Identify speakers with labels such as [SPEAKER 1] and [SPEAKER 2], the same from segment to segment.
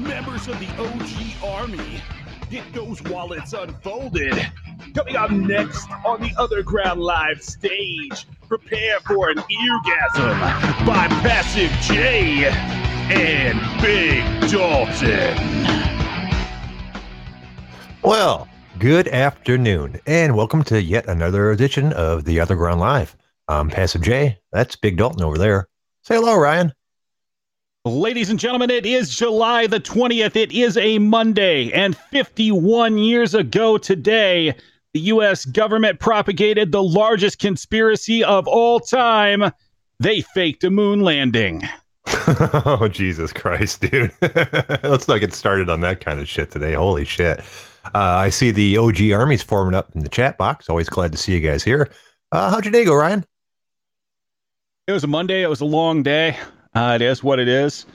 [SPEAKER 1] members of the OG Army. Get those wallets unfolded. Coming up next on the Other Ground Live stage, prepare for an eargasm by Passive J and Big Dalton.
[SPEAKER 2] Well, good afternoon, and welcome to yet another edition of the Other Ground Live. I'm Passive J. That's Big Dalton over there. Say hello, Ryan.
[SPEAKER 1] Ladies and gentlemen, it is July the 20th. It is a Monday, and 51 years ago today, the U.S. government propagated the largest conspiracy of all time. They faked a moon landing.
[SPEAKER 2] oh, Jesus Christ, dude. Let's not get started on that kind of shit today. Holy shit. Uh, I see the OG armies forming up in the chat box. Always glad to see you guys here. Uh, how'd your day go, Ryan?
[SPEAKER 1] It was a Monday. It was a long day. Uh, it is what it is.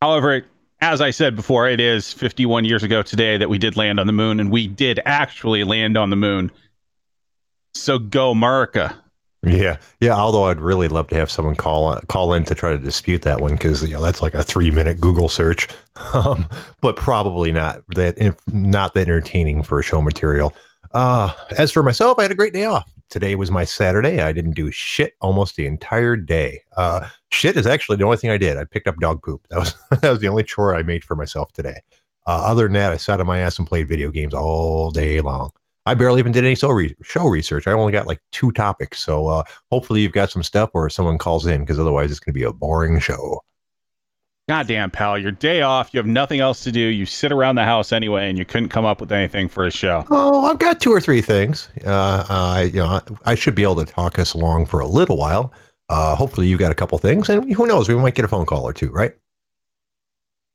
[SPEAKER 1] However, as I said before, it is 51 years ago today that we did land on the moon, and we did actually land on the moon. So go, America.
[SPEAKER 2] Yeah, yeah. Although I'd really love to have someone call call in to try to dispute that one because you know that's like a three minute Google search, um, but probably not that not that entertaining for show material. Uh, as for myself, I had a great day off. Today was my Saturday. I didn't do shit almost the entire day. Uh, shit is actually the only thing I did. I picked up dog poop. That was that was the only chore I made for myself today. Uh, other than that, I sat on my ass and played video games all day long. I barely even did any show, re- show research. I only got like two topics. So uh, hopefully you've got some stuff or someone calls in because otherwise it's going to be a boring show.
[SPEAKER 1] Goddamn, pal, your day off. You have nothing else to do. You sit around the house anyway, and you couldn't come up with anything for a show.
[SPEAKER 2] Oh, I've got two or three things. Uh, I, you know, I should be able to talk us along for a little while. Uh, hopefully, you've got a couple things, and who knows, we might get a phone call or two, right?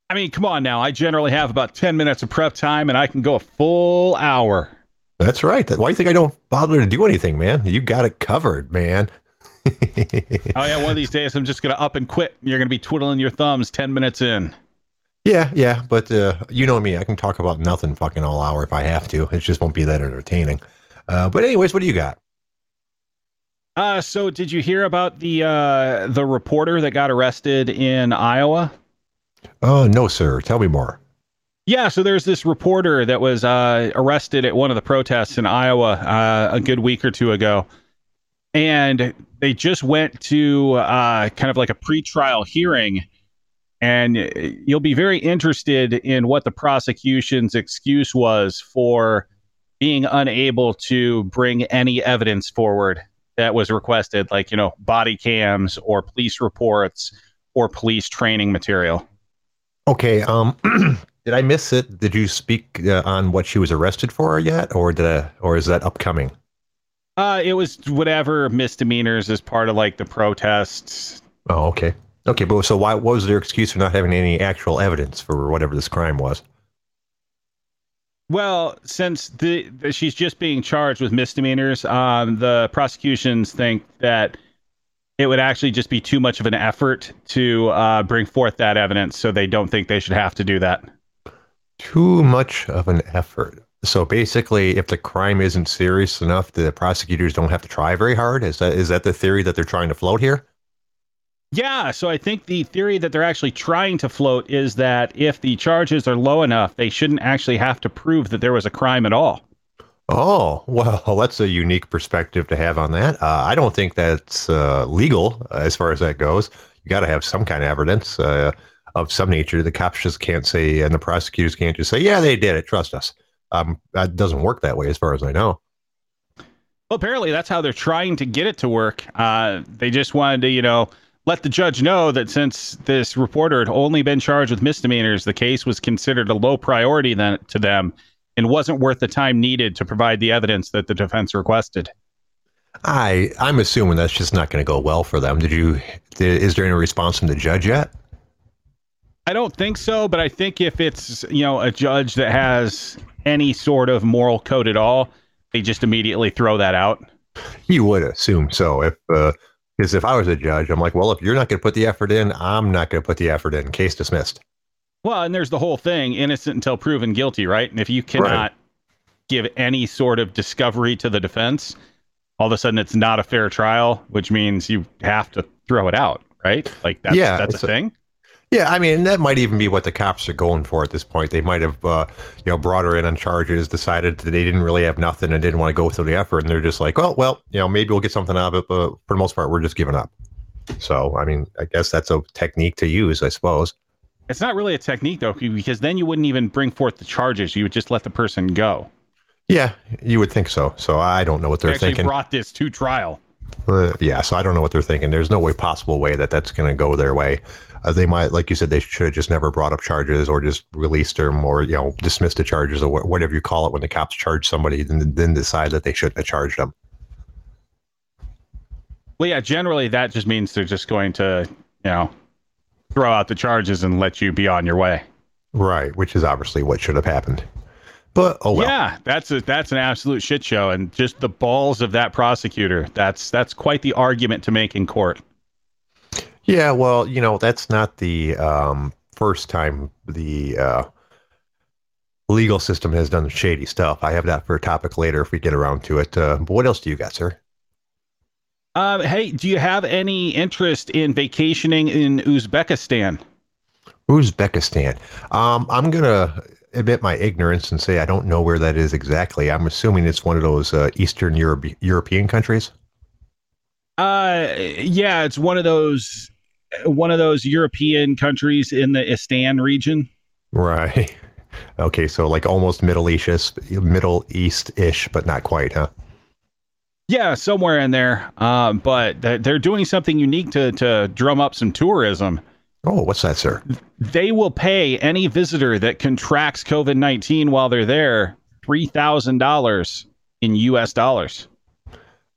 [SPEAKER 1] I mean, come on now. I generally have about ten minutes of prep time, and I can go a full hour.
[SPEAKER 2] That's right. Why do you think I don't bother to do anything, man? You got it covered, man
[SPEAKER 1] oh yeah, one of these days I'm just gonna up and quit. You're gonna be twiddling your thumbs ten minutes in.
[SPEAKER 2] Yeah, yeah, but uh, you know me, I can talk about nothing fucking all hour if I have to. It just won't be that entertaining. Uh, but anyways, what do you got?
[SPEAKER 1] Uh, so did you hear about the uh, the reporter that got arrested in Iowa?
[SPEAKER 2] Oh no, sir. Tell me more.
[SPEAKER 1] Yeah, so there's this reporter that was uh, arrested at one of the protests in Iowa uh, a good week or two ago and they just went to uh, kind of like a pre-trial hearing and you'll be very interested in what the prosecution's excuse was for being unable to bring any evidence forward that was requested like you know body cams or police reports or police training material.
[SPEAKER 2] Okay um did i miss it? Did you speak uh, on what she was arrested for yet or did I, or is that upcoming
[SPEAKER 1] uh, it was whatever misdemeanors as part of like the protests.
[SPEAKER 2] Oh, okay. Okay, but so why what was their excuse for not having any actual evidence for whatever this crime was?
[SPEAKER 1] Well, since the, the she's just being charged with misdemeanors, um, the prosecutions think that it would actually just be too much of an effort to uh, bring forth that evidence, so they don't think they should have to do that.
[SPEAKER 2] Too much of an effort. So basically, if the crime isn't serious enough, the prosecutors don't have to try very hard. Is that is that the theory that they're trying to float here?
[SPEAKER 1] Yeah, so I think the theory that they're actually trying to float is that if the charges are low enough, they shouldn't actually have to prove that there was a crime at all.
[SPEAKER 2] Oh, well, that's a unique perspective to have on that. Uh, I don't think that's uh, legal as far as that goes. You got to have some kind of evidence uh, of some nature. The cops just can't say, and the prosecutors can't just say, yeah, they did it. Trust us um, that doesn't work that way, as far as I know.
[SPEAKER 1] Well, apparently that's how they're trying to get it to work. Uh, they just wanted to, you know, let the judge know that since this reporter had only been charged with misdemeanors, the case was considered a low priority then to them and wasn't worth the time needed to provide the evidence that the defense requested.
[SPEAKER 2] I I'm assuming that's just not going to go well for them. Did you? Did, is there any response from the judge yet?
[SPEAKER 1] I don't think so, but I think if it's you know a judge that has any sort of moral code at all, they just immediately throw that out.
[SPEAKER 2] You would assume so. If because uh, if I was a judge, I'm like, well, if you're not going to put the effort in, I'm not going to put the effort in. Case dismissed.
[SPEAKER 1] Well, and there's the whole thing: innocent until proven guilty, right? And if you cannot right. give any sort of discovery to the defense, all of a sudden it's not a fair trial, which means you have to throw it out, right? Like that's yeah, that's a thing.
[SPEAKER 2] Yeah, I mean that might even be what the cops are going for at this point. They might have, uh, you know, brought her in on charges, decided that they didn't really have nothing and didn't want to go through the effort, and they're just like, well, well, you know, maybe we'll get something out of it, but for the most part, we're just giving up. So, I mean, I guess that's a technique to use, I suppose.
[SPEAKER 1] It's not really a technique though, because then you wouldn't even bring forth the charges. You would just let the person go.
[SPEAKER 2] Yeah, you would think so. So I don't know what they're
[SPEAKER 1] They actually
[SPEAKER 2] thinking.
[SPEAKER 1] brought this to trial.
[SPEAKER 2] Uh, yeah, so I don't know what they're thinking. There's no way possible way that that's going to go their way. Uh, they might, like you said, they should have just never brought up charges or just released them or you know dismissed the charges or wh- whatever you call it when the cops charge somebody, then then decide that they shouldn't have charged them.
[SPEAKER 1] Well, yeah, generally that just means they're just going to, you know, throw out the charges and let you be on your way.
[SPEAKER 2] Right, which is obviously what should have happened. But oh well.
[SPEAKER 1] Yeah, that's a that's an absolute shit show, and just the balls of that prosecutor. That's that's quite the argument to make in court.
[SPEAKER 2] Yeah, well, you know, that's not the um, first time the uh, legal system has done shady stuff. I have that for a topic later if we get around to it. Uh, but what else do you got, sir?
[SPEAKER 1] Um, hey, do you have any interest in vacationing in Uzbekistan?
[SPEAKER 2] Uzbekistan. Um, I'm gonna admit my ignorance and say I don't know where that is exactly. I'm assuming it's one of those uh, Eastern Europe- European countries.
[SPEAKER 1] Uh, yeah, it's one of those one of those European countries in the Istan region.
[SPEAKER 2] Right. Okay, so like almost Middle East, Middle East ish, but not quite, huh?
[SPEAKER 1] Yeah, somewhere in there. Um, but they're doing something unique to to drum up some tourism.
[SPEAKER 2] Oh, what's that, sir?
[SPEAKER 1] They will pay any visitor that contracts COVID nineteen while they're there three thousand dollars in U.S. dollars.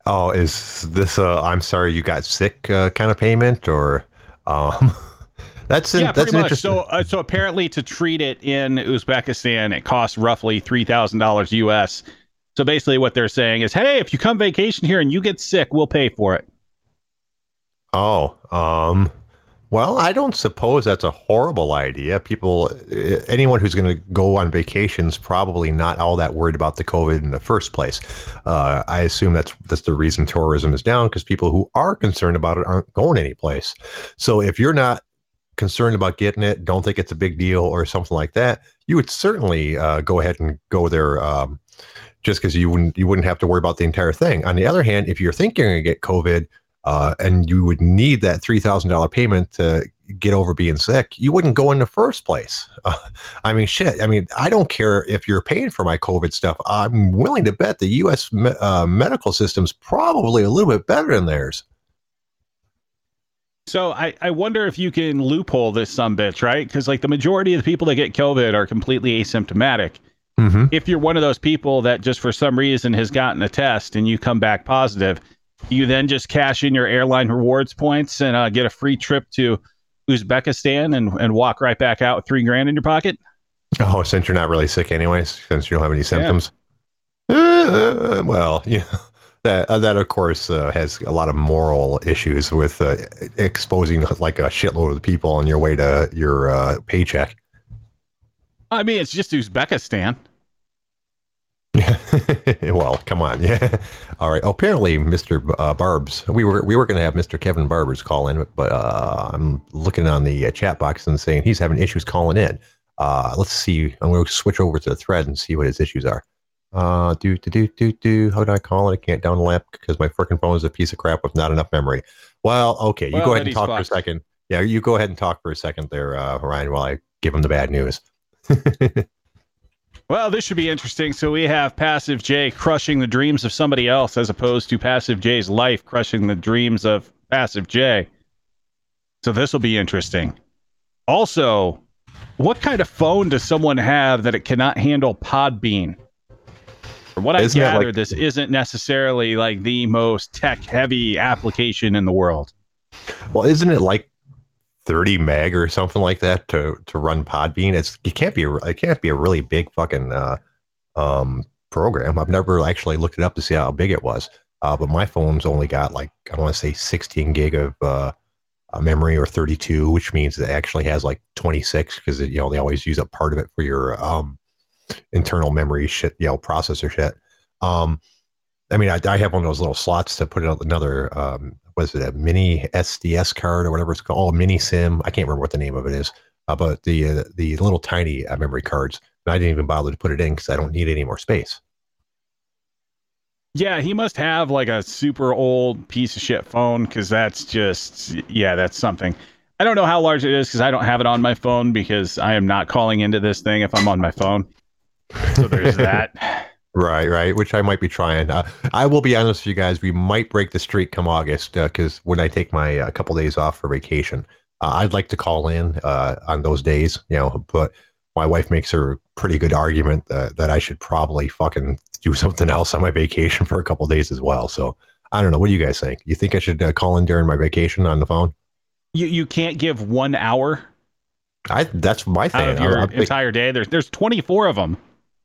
[SPEAKER 2] Oh, is this a I'm sorry you got sick uh, kind of payment or um that's in,
[SPEAKER 1] yeah,
[SPEAKER 2] that's
[SPEAKER 1] pretty much.
[SPEAKER 2] interesting.
[SPEAKER 1] So, uh, so apparently, to treat it in Uzbekistan, it costs roughly three thousand dollars U.S. So basically, what they're saying is, hey, if you come vacation here and you get sick, we'll pay for it.
[SPEAKER 2] Oh, um, well, I don't suppose that's a horrible idea. People, eh, anyone who's going to go on vacations, probably not all that worried about the COVID in the first place. Uh, I assume that's that's the reason tourism is down because people who are concerned about it aren't going anyplace. So if you're not concerned about getting it, don't think it's a big deal or something like that, you would certainly uh, go ahead and go there. Um, just because you wouldn't you wouldn't have to worry about the entire thing. On the other hand, if you're thinking you're to get COVID, uh, and you would need that three thousand dollar payment to get over being sick, you wouldn't go in the first place. Uh, I mean, shit. I mean, I don't care if you're paying for my COVID stuff. I'm willing to bet the U.S. Me- uh, medical system's probably a little bit better than theirs.
[SPEAKER 1] So I, I wonder if you can loophole this some bitch, right? Because like the majority of the people that get COVID are completely asymptomatic.
[SPEAKER 2] Mm-hmm.
[SPEAKER 1] If you're one of those people that just for some reason has gotten a test and you come back positive, you then just cash in your airline rewards points and uh, get a free trip to Uzbekistan and, and walk right back out with three grand in your pocket.
[SPEAKER 2] Oh, since you're not really sick, anyways, since you don't have any symptoms. Uh, well, yeah, that uh, that of course uh, has a lot of moral issues with uh, exposing like a shitload of people on your way to your uh, paycheck.
[SPEAKER 1] I mean, it's just Uzbekistan.
[SPEAKER 2] well, come on, yeah. All right. apparently, Mr. B- Uh, Barbs, we were we were going to have Mr. Kevin Barbers call in, but uh, I'm looking on the uh, chat box and saying he's having issues calling in. Uh, let's see. I'm going to switch over to the thread and see what his issues are. Uh, do do do do do. How do I call it? I can't download because my freaking phone is a piece of crap with not enough memory. Well, okay. You
[SPEAKER 1] Well,
[SPEAKER 2] go ahead and talk for a second. Yeah, you go ahead and talk for a second there, uh, Ryan, while I give him the bad news.
[SPEAKER 1] Well, this should be interesting. So we have Passive J crushing the dreams of somebody else as opposed to Passive J's life crushing the dreams of Passive J. So this will be interesting. Also, what kind of phone does someone have that it cannot handle Podbean? From what I
[SPEAKER 2] Isn't
[SPEAKER 1] gather,
[SPEAKER 2] like-
[SPEAKER 1] this isn't necessarily like the most tech heavy application in the world.
[SPEAKER 2] Well, isn't it like 30 meg or something like that to to run Podbean? It's it can't be a, it can't be a really big fucking uh, um, program. I've never actually looked it up to see how big it was. Uh, but my phone's only got like I want to say 16 gig of uh, uh, memory or 32, which means it actually has like 26 because you know they always use up part of it for your um, internal memory shit, you know, processor shit. Um, I mean, I, I have one of those little slots to put another um, was it a mini SDS card or whatever it's called, oh, mini SIM. I can't remember what the name of it is, uh, but the uh, the little tiny uh, memory cards. And I didn't even bother to put it in because I don't need any more space.
[SPEAKER 1] Yeah, he must have like a super old piece of shit phone because that's just yeah, that's something. I don't know how large it is because I don't have it on my phone because I am not calling into this thing if I'm on my phone. So there's that.
[SPEAKER 2] Right, right. Which I might be trying. Uh, I will be honest with you guys. We might break the streak come August because uh, when I take my a uh, couple days off for vacation, uh, I'd like to call in uh, on those days. You know, but my wife makes a pretty good argument that I should probably fucking do something else on my vacation for a couple days as well. So I don't know. What do you guys think? You think I should uh, call in during my vacation on the phone?
[SPEAKER 1] You you can't give one hour.
[SPEAKER 2] I that's my thing.
[SPEAKER 1] Out of your entire day. There's there's 24 of them.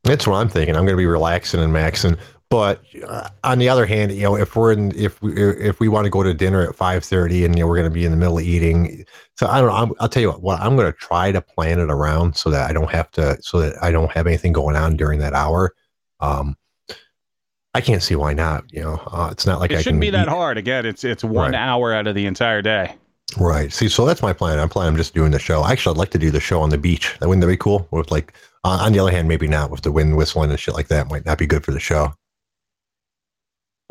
[SPEAKER 2] That's what I'm thinking. I'm going to be relaxing and maxing. But uh, on the other hand, you know, if we're in, if we if we want to go to dinner at 5:30 and you know, we're going to be in the middle of eating, so I don't know. i will tell you what. Well, I'm going to try to plan it around so that I don't have to, so that I don't have anything going on during that hour. Um, I can't see why not. You know, uh, it's not like
[SPEAKER 1] it
[SPEAKER 2] I
[SPEAKER 1] shouldn't be that
[SPEAKER 2] eat.
[SPEAKER 1] hard. Again, it's it's one right. hour out of the entire day.
[SPEAKER 2] Right. See, so that's my plan. I'm planning. I'm just doing the show. Actually, I'd like to do the show on the beach. That wouldn't that be cool? With like, uh, on the other hand, maybe not with the wind whistling and shit like that. Might not be good for the show.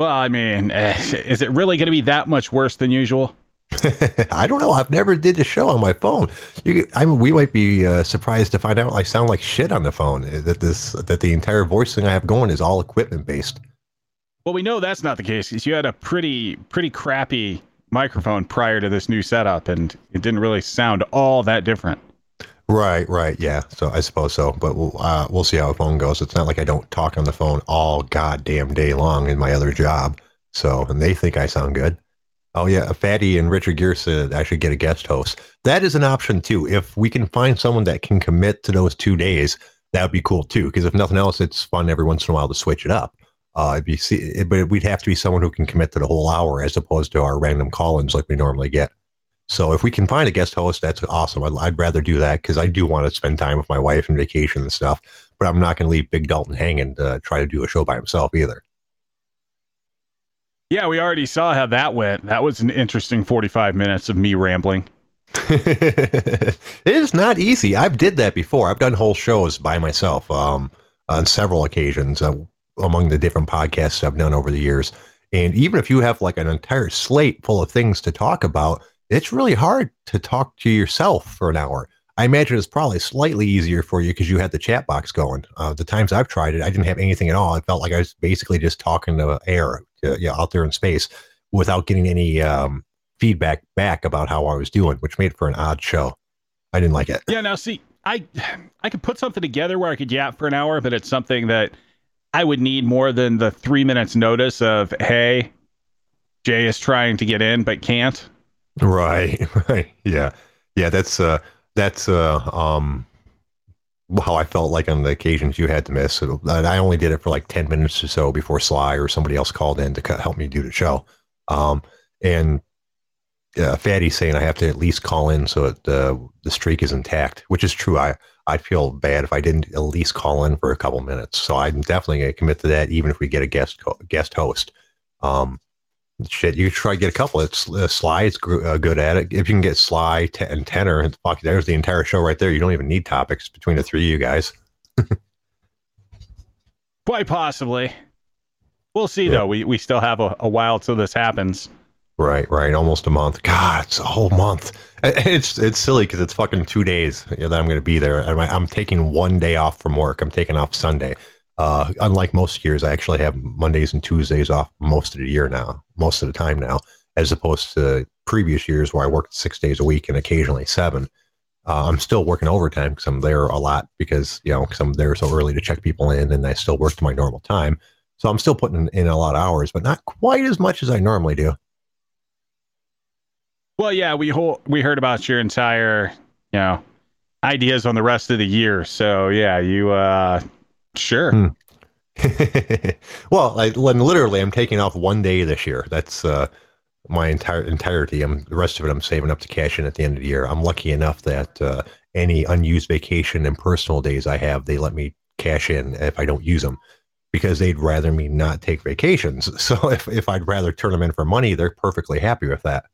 [SPEAKER 1] Well, I mean, eh, is it really going to be that much worse than usual?
[SPEAKER 2] I don't know. I've never did the show on my phone. You, I mean, we might be uh, surprised to find out I sound like shit on the phone. Eh, that this that the entire voice thing I have going is all equipment based.
[SPEAKER 1] Well, we know that's not the case because you had a pretty pretty crappy microphone prior to this new setup, and it didn't really sound all that different.
[SPEAKER 2] Right, right, yeah. So I suppose so, but we'll uh, we'll see how the phone goes. It's not like I don't talk on the phone all goddamn day long in my other job. So, and they think I sound good. Oh yeah, Fatty and Richard Gere said I should get a guest host. That is an option too. If we can find someone that can commit to those two days, that would be cool too. Because if nothing else, it's fun every once in a while to switch it up. Uh, see, but we'd have to be someone who can commit to the whole hour as opposed to our random call-ins like we normally get. So if we can find a guest host, that's awesome. I'd, I'd rather do that because I do want to spend time with my wife and vacation and stuff. But I'm not going to leave Big Dalton hanging to try to do a show by himself either.
[SPEAKER 1] Yeah, we already saw how that went. That was an interesting 45 minutes of me rambling.
[SPEAKER 2] it is not easy. I've did that before. I've done whole shows by myself um, on several occasions. Uh, among the different podcasts I've done over the years. And even if you have like an entire slate full of things to talk about, it's really hard to talk to yourself for an hour. I imagine it's probably slightly easier for you because you had the chat box going. Uh, the times I've tried it, I didn't have anything at all. It felt like I was basically just talking to air, to, you know, out there in space, without getting any um, feedback back about how I was doing, which made for an odd show. I didn't like it.
[SPEAKER 1] Yeah. Now, see, I I could put something together where I could yap for an hour, but it's something that I would need more than the three minutes notice of, hey, Jay is trying to get in but can't.
[SPEAKER 2] Right, right, yeah, yeah. That's uh, that's uh, um, how I felt like on the occasions you had to miss. And I only did it for like ten minutes or so before Sly or somebody else called in to help me do the show. Um, and uh, Fatty's saying I have to at least call in so uh, the streak is intact, which is true. I I'd feel bad if I didn't at least call in for a couple minutes. So I'm definitely going to commit to that, even if we get a guest guest host. Um, shit, you try to get a couple. It's uh, Sly is uh, good at it. If you can get Sly t- and Tenor, and fuck, there's the entire show right there. You don't even need topics between the three of you guys.
[SPEAKER 1] Quite possibly. We'll see, yeah. though. We we still have a, a while till this happens.
[SPEAKER 2] Right, right. Almost a month. God, it's a whole month. It's it's silly because it's fucking two days that I'm going to be there. I'm, I'm taking one day off from work. I'm taking off Sunday. Uh, unlike most years, I actually have Mondays and Tuesdays off most of the year now, most of the time now, as opposed to previous years where I worked six days a week and occasionally seven. Uh, I'm still working overtime because I'm there a lot because you know because I'm there so early to check people in, and I still work to my normal time. So I'm still putting in, a lot of hours, but not quite as much as I normally do.
[SPEAKER 1] Well, yeah, we we heard about your entire, you know, ideas on the rest of the year. So yeah, you uh sure. Hmm.
[SPEAKER 2] well, I, literally, I'm taking off one day this year. That's uh, my entire entirety. I'm the rest of it. I'm saving up to cash in at the end of the year. I'm lucky enough that uh, any unused vacation and personal days I have, they let me cash in if I don't use them because they'd rather me not take vacations. So if, if I'd rather turn them in for money, they're perfectly happy with that.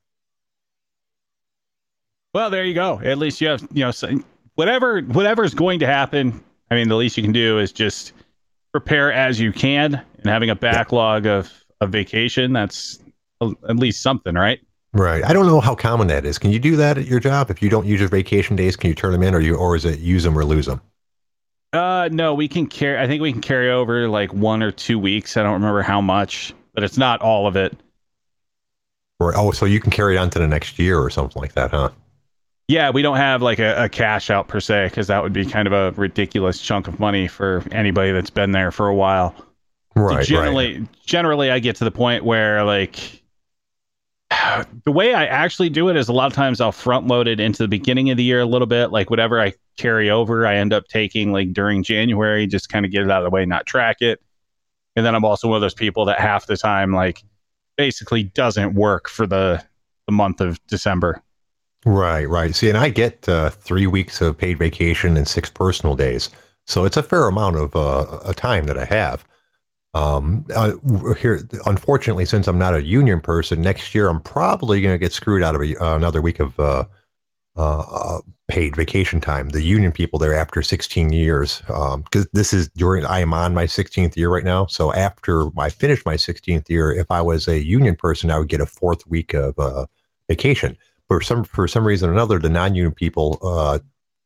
[SPEAKER 1] Well, there you go. At least you have, you know, whatever whatever is going to happen. I mean, the least you can do is just prepare as you can, and having a backlog yeah. of a vacation. That's at least something, right?
[SPEAKER 2] Right. I don't know how common that is. Can you do that at your job? If you don't use your vacation days, can you turn them in, or you, or is it use them or lose them?
[SPEAKER 1] Uh, no, we can carry. I think we can carry over like one or two weeks. I don't remember how much, but it's not all of it.
[SPEAKER 2] Or oh, so you can carry it on to the next year or something like that, huh?
[SPEAKER 1] Yeah, we don't have like a, a cash out per se because that would be kind of a ridiculous chunk of money for anybody that's been there for a while.
[SPEAKER 2] Right.
[SPEAKER 1] So generally,
[SPEAKER 2] right.
[SPEAKER 1] generally, I get to the point where like the way I actually do it is a lot of times I'll front load it into the beginning of the year a little bit. Like whatever I carry over, I end up taking like during January, just kind of get it out of the way, not track it. And then I'm also one of those people that half the time like basically doesn't work for the the month of December.
[SPEAKER 2] Right, right. See, and I get uh, three weeks of paid vacation and six personal days, so it's a fair amount of uh, a time that I have. Um, uh, here, unfortunately, since I'm not a union person, next year I'm probably going to get screwed out of a, uh, another week of uh, uh, paid vacation time. The union people there after 16 years, because um, this is during I am on my 16th year right now. So after I finish my 16th year, if I was a union person, I would get a fourth week of vacation for some for some reason or another, the non-union people uh,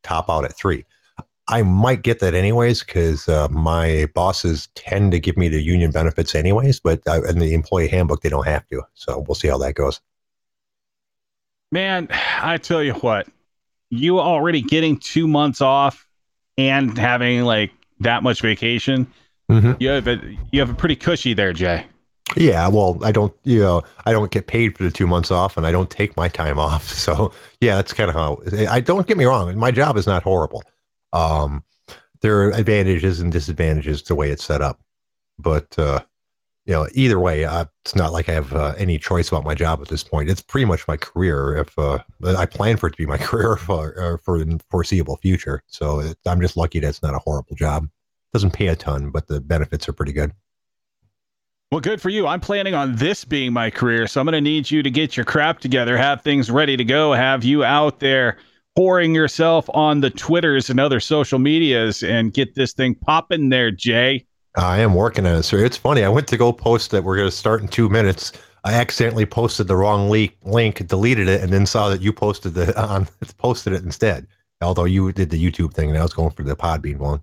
[SPEAKER 2] top out at three. I might get that anyways because uh, my bosses tend to give me the union benefits anyways, but uh, in the employee handbook they don't have to. So we'll see how that goes.
[SPEAKER 1] Man, I tell you what, you already getting two months off and having like that much vacation. Mm-hmm. You have a you have a pretty cushy there, Jay.
[SPEAKER 2] Yeah, well, I don't, you know, I don't get paid for the two months off, and I don't take my time off. So, yeah, that's kind of how. I don't get me wrong. My job is not horrible. Um, there are advantages and disadvantages to the way it's set up, but uh, you know, either way, uh, it's not like I have uh, any choice about my job at this point. It's pretty much my career. If uh, I plan for it to be my career for uh, for the foreseeable future, so it, I'm just lucky that it's not a horrible job. It doesn't pay a ton, but the benefits are pretty good.
[SPEAKER 1] Well, good for you. I'm planning on this being my career, so I'm going to need you to get your crap together, have things ready to go, have you out there pouring yourself on the Twitters and other social medias and get this thing popping there, Jay.
[SPEAKER 2] I am working on it, sir. It's funny. I went to go post that we're going to start in two minutes. I accidentally posted the wrong link, link, deleted it, and then saw that you posted the on posted it instead. Although you did the YouTube thing, and I was going for the Podbean one.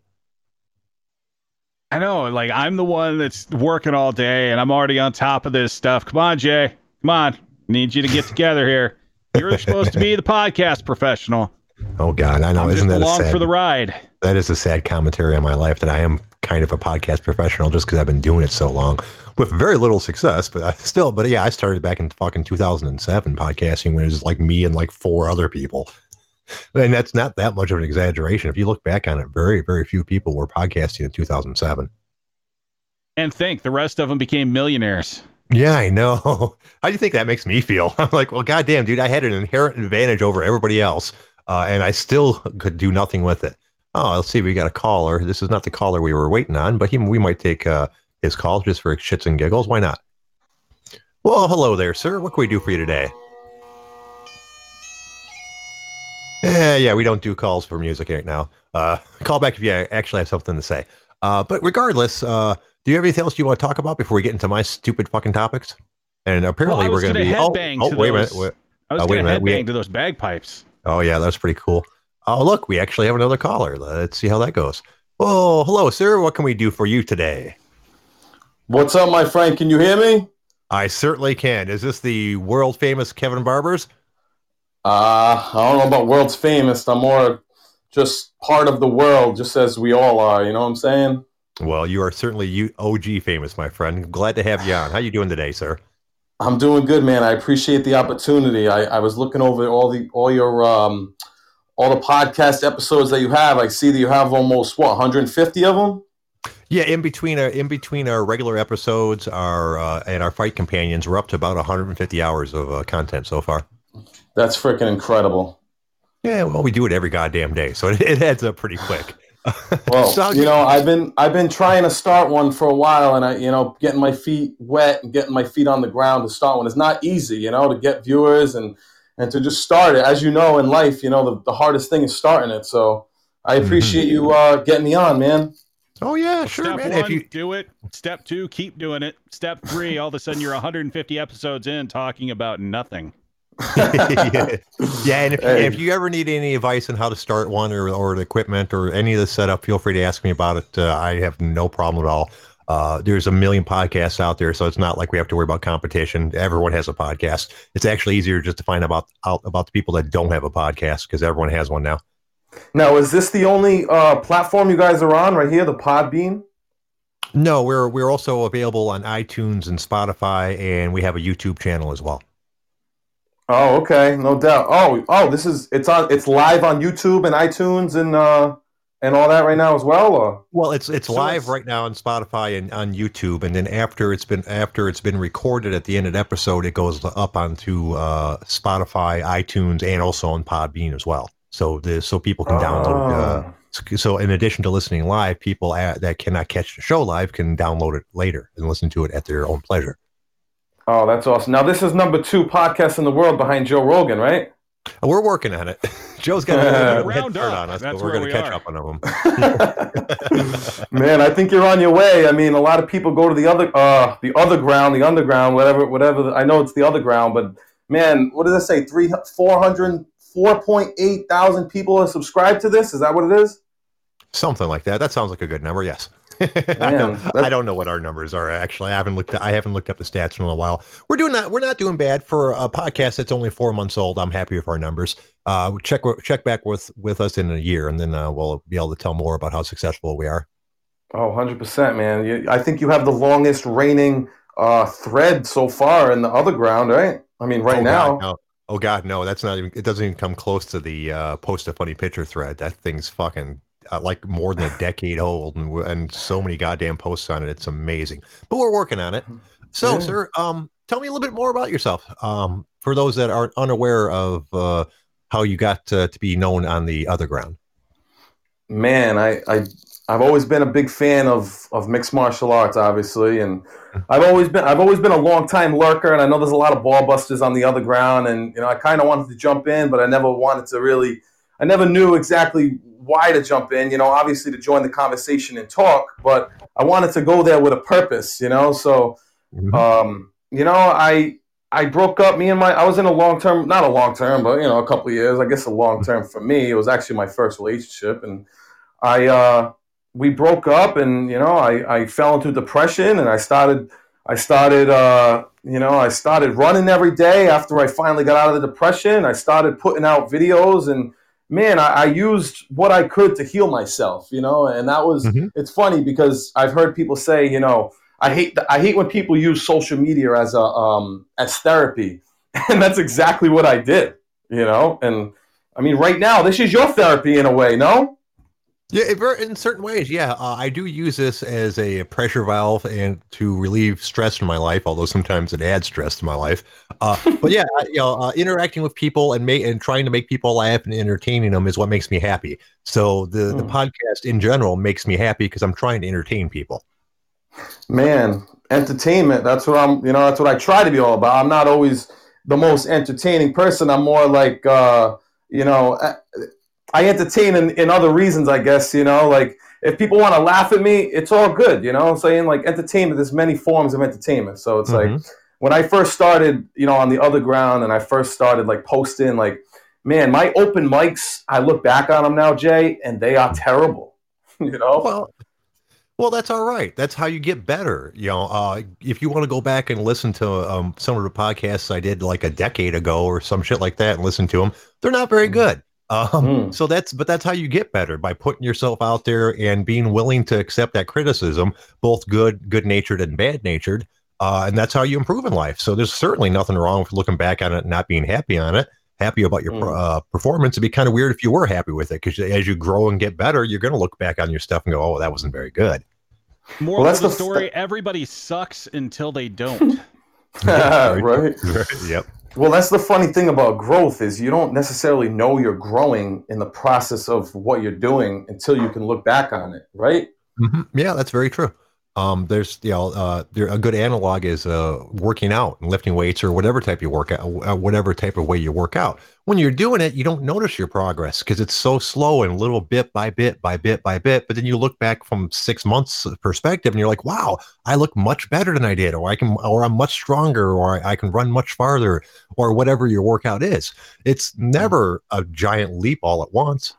[SPEAKER 1] I know, like I'm the one that's working all day and I'm already on top of this stuff. Come on, Jay. Come on. Need you to get together here. You're supposed to be the podcast professional.
[SPEAKER 2] Oh God, I know.
[SPEAKER 1] I'm
[SPEAKER 2] Isn't that
[SPEAKER 1] along
[SPEAKER 2] sad,
[SPEAKER 1] for the ride?
[SPEAKER 2] That is a sad commentary on my life that I am kind of a podcast professional just because I've been doing it so long with very little success. But I still, but yeah, I started back in fucking 2007 podcasting when it was like me and like four other people. And that's not that much of an exaggeration. If you look back on it, very, very few people were podcasting in 2007.
[SPEAKER 1] And think the rest of them became millionaires.
[SPEAKER 2] Yeah, I know. How do you think that makes me feel? I'm like, well, goddamn, dude, I had an inherent advantage over everybody else, uh, and I still could do nothing with it. Oh, let's see. We got a caller. This is not the caller we were waiting on, but he, we might take uh, his call just for shits and giggles. Why not? Well, hello there, sir. What can we do for you today? Yeah, yeah, we don't do calls for music right now. Uh, call back if you actually have something to say. Uh, but regardless, uh, do you have anything else you want to talk about before we get into my stupid fucking topics? And apparently
[SPEAKER 1] well,
[SPEAKER 2] we're going to be.
[SPEAKER 1] Oh, oh
[SPEAKER 2] wait
[SPEAKER 1] those,
[SPEAKER 2] a minute. Wait,
[SPEAKER 1] I was uh, going to headbang we, to those bagpipes.
[SPEAKER 2] Oh yeah, that's pretty cool. Oh look, we actually have another caller. Let's see how that goes. Oh, hello, sir. What can we do for you today?
[SPEAKER 3] What's up, my friend? Can you hear me?
[SPEAKER 2] I certainly can. Is this the world famous Kevin Barbers?
[SPEAKER 3] Uh, I don't know about world's famous. I'm more just part of the world, just as we all are. You know what I'm saying?
[SPEAKER 2] Well, you are certainly you OG famous, my friend. Glad to have you on. How you doing today, sir?
[SPEAKER 3] I'm doing good, man. I appreciate the opportunity. I, I was looking over all the all your um, all the podcast episodes that you have. I see that you have almost what 150 of them.
[SPEAKER 2] Yeah, in between our in between our regular episodes, our uh, and our fight companions, we're up to about 150 hours of uh, content so far.
[SPEAKER 3] That's freaking incredible.
[SPEAKER 2] Yeah, well, we do it every goddamn day, so it, it adds up pretty quick.
[SPEAKER 3] Well,
[SPEAKER 2] So-
[SPEAKER 3] you know, I've been I've been trying to start one for a while, and I, you know, getting my feet wet and getting my feet on the ground to start one is not easy. You know, to get viewers and and to just start it. As you know, in life, you know, the, the hardest thing is starting it. So I
[SPEAKER 2] Mm-hmm.
[SPEAKER 3] appreciate you uh, getting me on, man.
[SPEAKER 2] Oh yeah, sure,
[SPEAKER 1] Step
[SPEAKER 2] man.
[SPEAKER 1] one,
[SPEAKER 2] If you
[SPEAKER 1] do it. Step two, keep doing it. Step three, all of a sudden you're 150 episodes in talking about nothing.
[SPEAKER 2] Yeah. yeah, and if,
[SPEAKER 3] Hey.
[SPEAKER 2] if you ever need any advice on how to start one or or the equipment or any of the setup, feel free to ask me about it. Uh, I have no problem at all. Uh, there's a million podcasts out there, so it's not like we have to worry about competition. Everyone has a podcast. It's actually easier just to find about out about the people that don't have a podcast because everyone has one now.
[SPEAKER 3] Now, is this the only uh, platform you guys are on right here, the Podbean?
[SPEAKER 2] No, we're we're also available on iTunes and Spotify, and we have a YouTube channel as well.
[SPEAKER 3] Oh, okay, no doubt. Oh, oh, this is it's on it's live on YouTube and iTunes and uh and all that right now as well. Or
[SPEAKER 2] Well, it's it's
[SPEAKER 3] So
[SPEAKER 2] live
[SPEAKER 3] it's-
[SPEAKER 2] right now on Spotify and on YouTube, and then after it's been after it's been recorded at the end of the episode, it goes up onto uh, Spotify, iTunes, and also on Podbean as well. So the so people can download. Uh,
[SPEAKER 3] Oh.
[SPEAKER 2] so in addition to listening live, people at, that cannot catch the show live can download it later and listen to it at their own pleasure.
[SPEAKER 3] Oh, that's awesome. Now this is number two podcast in the world behind Joe Rogan, right?
[SPEAKER 2] We're working on it. Joe's got a little bit a head
[SPEAKER 1] Round
[SPEAKER 2] start on us,
[SPEAKER 1] That's
[SPEAKER 2] but we're going to
[SPEAKER 1] we
[SPEAKER 2] catch
[SPEAKER 1] are.
[SPEAKER 2] up on them.
[SPEAKER 3] Man, I think you're on your way. I mean, a lot of people go to the other, uh, the other ground, the underground, whatever, whatever. I know it's the other ground, but man, what does it say? Three, four hundred, four point eight thousand people are subscribed to this. Is that what it is?
[SPEAKER 2] Something like that. That sounds like a good number. Yes. I, don't, I don't know what our numbers are actually. I haven't looked. At, I haven't looked up the stats in a while. We're doing that. We're not doing bad for a podcast that's only four months old. I'm happy with our numbers. Uh, check check back with with us in a year, and then uh, we'll be able to tell more about how successful we are.
[SPEAKER 3] Oh, 100%, man. You, I think you have the longest reigning uh, thread so far in the other ground, right? I mean, right
[SPEAKER 2] oh,
[SPEAKER 3] now.
[SPEAKER 2] God, no. Oh God, no! That's not even. It doesn't even come close to the uh, post a funny picture thread. That thing's fucking uh, like more than a decade old, and and so many goddamn posts on it. It's amazing. But we're working on it. So,
[SPEAKER 3] Yeah.
[SPEAKER 2] sir, um, tell me a little bit more about yourself. Um, for those that aren't unaware of uh, how you got to, to be known on the other ground.
[SPEAKER 3] Man, I, I I've always been a big fan of, of mixed martial arts, obviously, and I've always been I've always been a long time lurker, and I know there's a lot of ball busters on the other ground, and you know I kind of wanted to jump in, but I never wanted to really. I never knew exactly why to jump in. You know, obviously to join the conversation and talk, but I wanted to go there with a purpose. You know, so
[SPEAKER 2] Mhm.
[SPEAKER 3] um, you know, I I broke up. Me and my I was in a long term, not a long term, but you know, a couple of years. I guess a long term for me. It was actually my first relationship, and I uh, we broke up, and you know, I I fell into depression, and I started I started uh, you know I started running every day after I finally got out of the depression. I started putting out videos and. Man, I, I used what I could to heal myself, you know, and that was.
[SPEAKER 2] Mhm.
[SPEAKER 3] It's funny because I've heard people say, you know, I hate I hate when people use social media as a um, as therapy, and that's exactly what I did. You know, and I mean, right now, this is your therapy in a way, no?
[SPEAKER 2] Yeah, in certain ways, yeah. Uh, I do use this as a pressure valve and to relieve stress in my life, although sometimes it adds stress to my life. Uh, but yeah, you know, uh, interacting with people and ma- and trying to make people laugh and entertaining them is what makes me happy. So the the
[SPEAKER 3] Hmm.
[SPEAKER 2] podcast in general makes me happy because I'm trying to entertain people.
[SPEAKER 3] Man, entertainment. That's what I'm. You know, that's what I try to be all about. I'm not always the most entertaining person. I'm more like, uh, you know, I, entertain in, in other reasons, I guess. You know, like if people want to laugh at me, it's all good. You know, I'm saying like entertainment. There's many forms of entertainment. So it's like
[SPEAKER 2] Mhm.
[SPEAKER 3] when I first started, you know, on the other ground, and I first started like posting, like, man, my open mics. I look back on them now, Jay, and they are terrible. you know.
[SPEAKER 2] Well, well, that's all right. That's how you get better. You know, uh, if you want to go back and listen to um, some of the podcasts I did like a decade ago or some shit like that and listen to them, they're not very good. Um,
[SPEAKER 3] Mm.
[SPEAKER 2] So that's, but that's how you get better by putting yourself out there and being willing to accept that criticism, both good, good natured and bad natured. Uh, and that's how you improve in life. So there's certainly nothing wrong with looking back on it and not being happy on it, happy about your
[SPEAKER 3] Mm.
[SPEAKER 2] uh, performance. It'd be kind of weird if you were happy with it because as you grow and get better, you're going to look back on your stuff and go, oh, that wasn't very good.
[SPEAKER 1] Moral
[SPEAKER 3] Well,
[SPEAKER 1] of
[SPEAKER 3] that's
[SPEAKER 1] the
[SPEAKER 3] the
[SPEAKER 1] story: Everybody sucks until they don't.
[SPEAKER 3] right.
[SPEAKER 2] yep.
[SPEAKER 3] Well, that's the funny thing about growth is you don't necessarily know you're growing in the process of what you're doing until you can look back on it, right?
[SPEAKER 2] Mm-hmm. Yeah, that's very true. Um, there's you know uh, there a good analog is uh, working out and lifting weights or whatever type you work out, uh, whatever type of way you work out. When you're doing it, you don't notice your progress because it's so slow and little bit by bit by bit by bit. But then you look back from six months perspective and you're like, wow, I look much better than I did, or I can, or I'm much stronger, or I, I can run much farther, or whatever your workout is. It's never a giant leap all at once.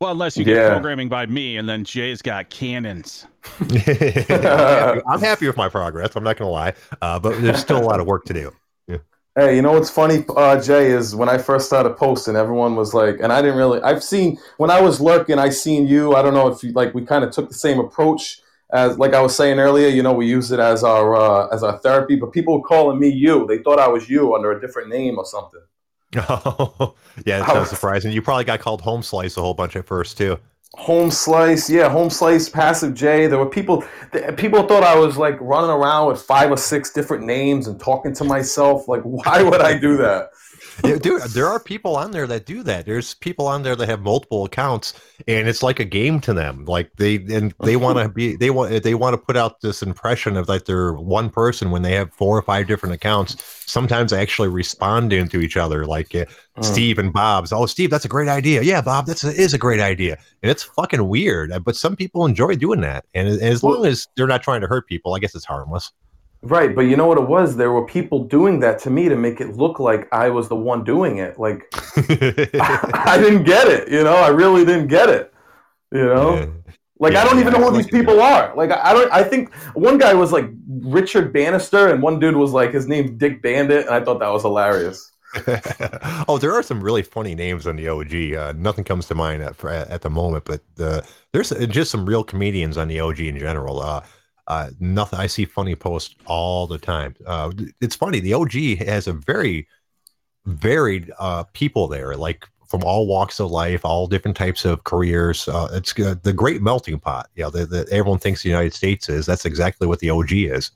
[SPEAKER 1] Well, unless you get yeah. programming by me, and then Jay's got cannons.
[SPEAKER 2] I'm, happy, I'm, happy, with my progress. I'm not going to lie, uh, but there's still a lot of work to do. Yeah.
[SPEAKER 3] Hey, you know what's funny, uh, Jay, is when I first started posting, everyone was like, and I didn't really. I've seen when I was lurking, I seen you. I don't know if you like. We kind of took the same approach as, like I was saying earlier. You know, we use it as our uh, as our therapy. But people were calling me you. They thought I was you under a different name or something.
[SPEAKER 2] Oh, yeah, it's not surprising. You probably got called Home Slice a whole bunch at first too.
[SPEAKER 3] Home Slice, yeah, Home Slice, Passive J. There were people. People thought I was like running around with five or six different names and talking to myself. Like, why would I do that?
[SPEAKER 2] Yeah, dude, there are people on there that do that. There's people on there that have multiple accounts, and it's like a game to them. Like they and they want to be they want they want to put out this impression of like they're one person when they have four or five different accounts. Sometimes they actually respond into each other, like uh, mm. Steve and Bob's. Oh, Steve, that's a great idea. Yeah, Bob, that's a, is a great idea, and it's fucking weird. But some people enjoy doing that, and, and as long as they're not trying to hurt people, I guess it's harmless.
[SPEAKER 3] Right, but you know what it was? There were people doing that to me to make it look like I was the one doing it. Like I, I, didn't get it, you know. I really didn't get it, you know. Yeah. Like yeah, I don't even know who these people are. Like I don't. I think one guy was like Richard Bannister, and one dude was like his name's Dick Bandit, and I thought that was hilarious.
[SPEAKER 2] oh, there are some really funny names on the OG. Uh, nothing comes to mind at, at the moment, but uh, there's just some real comedians on the OG in general. Uh, uh, nothing. I see funny posts all the time. Uh, it's funny. The OG has a very varied uh, people there, like from all walks of life, all different types of careers. Uh, it's uh, the great melting pot. You know, that everyone thinks the United States is. That's exactly what the OG is.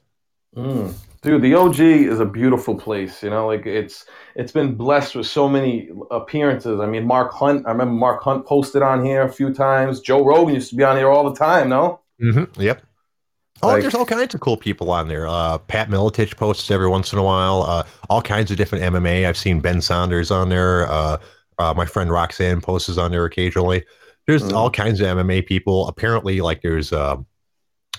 [SPEAKER 3] Mm. Dude, the OG is a beautiful place. You know, like it's it's been blessed with so many appearances. I mean, Mark Hunt. I remember Mark Hunt posted on here a few times. Joe Rogan used to be on here all the time. No.
[SPEAKER 2] Mm-hmm. Yep. Oh, like, there's all kinds of cool people on there. Uh, Pat Miletich posts every once in a while. Uh, all kinds of different MMA. I've seen Ben Saunders on there. Uh, uh my friend Roxanne posts on there occasionally. There's mm-hmm. all kinds of MMA people. Apparently, like there's uh,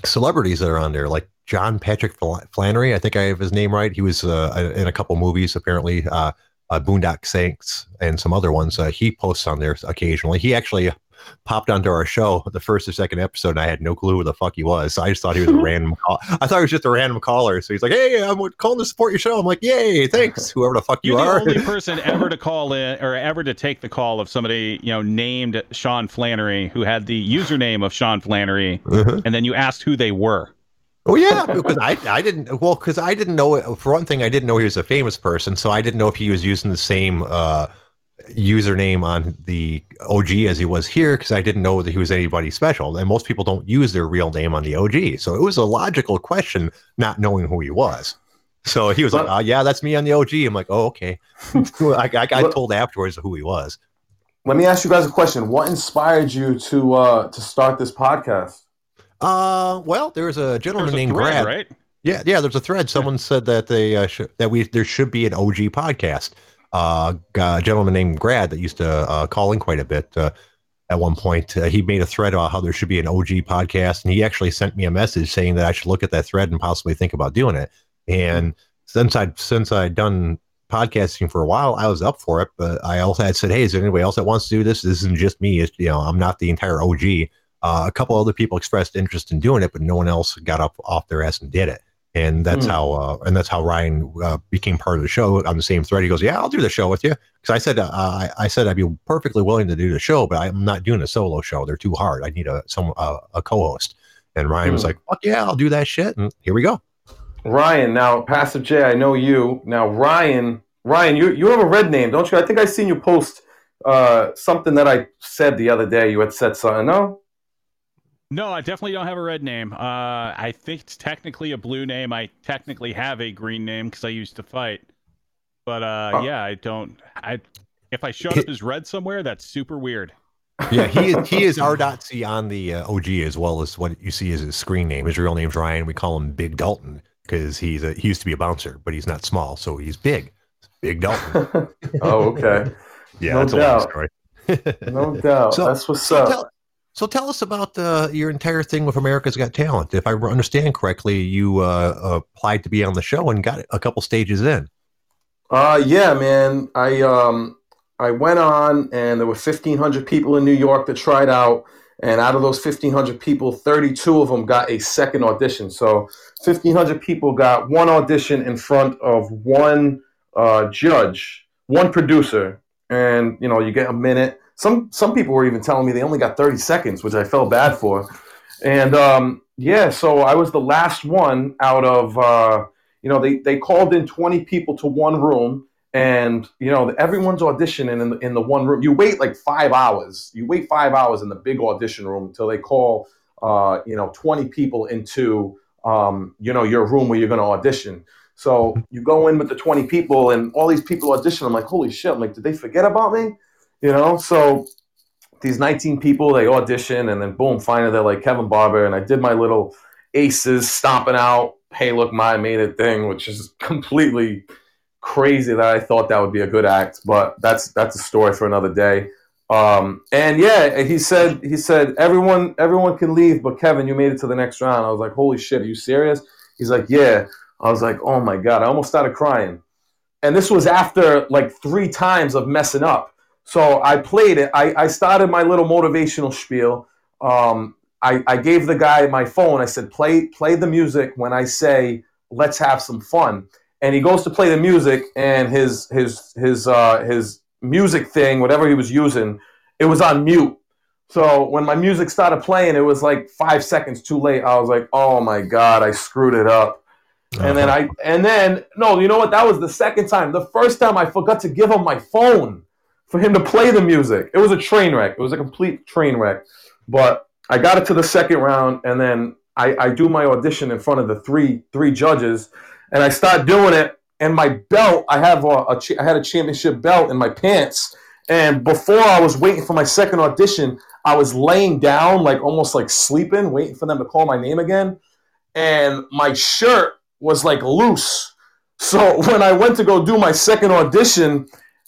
[SPEAKER 2] celebrities that are on there, like John Patrick Flanery. I think I have his name right. He was uh, in a couple movies. Apparently, Boondock Saints and some other ones. he posts on there occasionally. He actually popped onto our show the first or second episode, and I had no clue who the fuck he was. So I just thought he was a random call. I thought he was just a random caller. So he's like, "Hey, I'm calling to support your show." I'm like, "Yay, thanks, whoever the fuck
[SPEAKER 1] You're
[SPEAKER 2] you
[SPEAKER 1] are."
[SPEAKER 2] the
[SPEAKER 1] only person ever to call in or ever to take the call of somebody you know named Sean Flanery who had the username of Sean Flanery, uh-huh. and then you asked who they were.
[SPEAKER 2] Oh yeah, because I I didn't well because I didn't know for one thing I didn't know he was a famous person, so I didn't know if he was using the same. uh username on the OG as he was here because I didn't know that he was anybody special. And most people don't use their real name on the OG. So it was a logical question not knowing who he was. So he was but, like, oh, yeah, that's me on the OG. I'm like, oh, okay. I, I got told afterwards who he was.
[SPEAKER 3] Let me ask you guys a question. What inspired you to uh, to start this podcast?
[SPEAKER 2] Uh, well, there's a gentleman there's a named thread, Brad. Right? Yeah, yeah. There's a thread. Someone said that they uh, sh- that we there should be an OG podcast uh, a gentleman named Grad that used to uh, call in quite a bit. Uh, at one point, uh, he made a thread about how there should be an OG podcast, and he actually sent me a message saying that I should look at that thread and possibly think about doing it. And since I since I'd done podcasting for a while, I was up for it. But I also had said, "Hey, is there anybody else that wants to do this? This isn't just me. It's, you know, I'm not the entire OG." Uh, a couple other people expressed interest in doing it, but no one else got up off their ass and did it and that's mm. how uh, and that's how Ryan uh, became part of the show on the same thread. He goes, "Yeah, I'll do the show with you," because I said uh, I, I, said I'd be perfectly willing to do the show, but I'm not doing a solo show. They're too hard. I need a some uh, a co-host. And Ryan mm. was hmm. like, "Fuck yeah, I'll do that shit." And here we go.
[SPEAKER 3] Ryan, now Passive J, I know you. Now Ryan, Ryan, you you have a red name, don't you? I think I seen you post uh, something that I said the other day. You had said something. No.
[SPEAKER 1] No, I definitely don't have a red name. Uh, I think it's technically a blue name. I technically have a green name because I used to fight. But uh,
[SPEAKER 3] Oh.
[SPEAKER 1] yeah, I don't. I if I showed up as red somewhere, that's super weird.
[SPEAKER 2] Yeah, he is, he is R.C on the uh, OG as well as what you see as his screen name. His real name's Ryan. We call him Big Dalton because he's a he used to be a bouncer, but he's not small, so he's big. Big Dalton.
[SPEAKER 3] oh, okay.
[SPEAKER 2] Yeah,
[SPEAKER 3] No
[SPEAKER 2] that's a long
[SPEAKER 3] doubt.
[SPEAKER 2] story.
[SPEAKER 3] No doubt.
[SPEAKER 2] So-
[SPEAKER 3] That's what's
[SPEAKER 2] So
[SPEAKER 3] up.
[SPEAKER 2] tell, so tell us about uh, your entire thing with America's Got Talent. If I understand correctly, you uh, applied to be on the show and got a couple stages in.
[SPEAKER 3] Uh, yeah, man. I um, I went on, and there were fifteen hundred people in New York that tried out, and out of those fifteen hundred people, thirty-two of them got a second audition. So fifteen hundred people got one audition in front of one uh, judge, one producer, and you know you get a minute. Some some people were even telling me they only got thirty seconds, which I felt bad for. And um, yeah, so I was the last one out of. Uh, you know, they, they called in 20 people to one room and, you know, everyone's auditioning in the, in the one room. You wait like five hours. You wait five hours in the big audition room until they call, uh, you know, 20 people into, um, you know, your room where you're going to audition. So you go in with the 20 people and all these people audition. I'm like, holy shit. I'm like, did they forget about me? You know, so these 19 people, they audition and then boom, finally they're like Kevin Barber. And I did my little aces stomping out hey look my made it thing which is completely crazy that i thought that would be a good act but that's that's a story for another day. Um, and yeah he said he said everyone everyone can leave but kevin you made it to the next round. I was like holy shit are you serious? He's like yeah. I was like oh my god i almost started crying. And this was after like three times of messing up so i played it i, I started my little motivational spiel um, I, I gave the guy my phone. I said, play play the music when I say let's have some fun. And he goes to play the music, and his his his uh, his music thing, whatever he was using, it was on mute. So when my music started playing, it was like five seconds too late. I was like, oh my god, I screwed it up. And then I and then no, you know what? That was the second time. The first time I forgot to give him my phone for him to play the music. It was a train wreck. It was a complete train wreck. But I got it to the second round, and then I, I do my audition in front of the three three judges, and I start doing it. And my belt, I have a, a I had a championship belt in my pants. And before I was waiting for my second audition, I was laying down, like almost like sleeping, waiting for them to call my name again. And my shirt was like loose. So when I went to go do my second audition,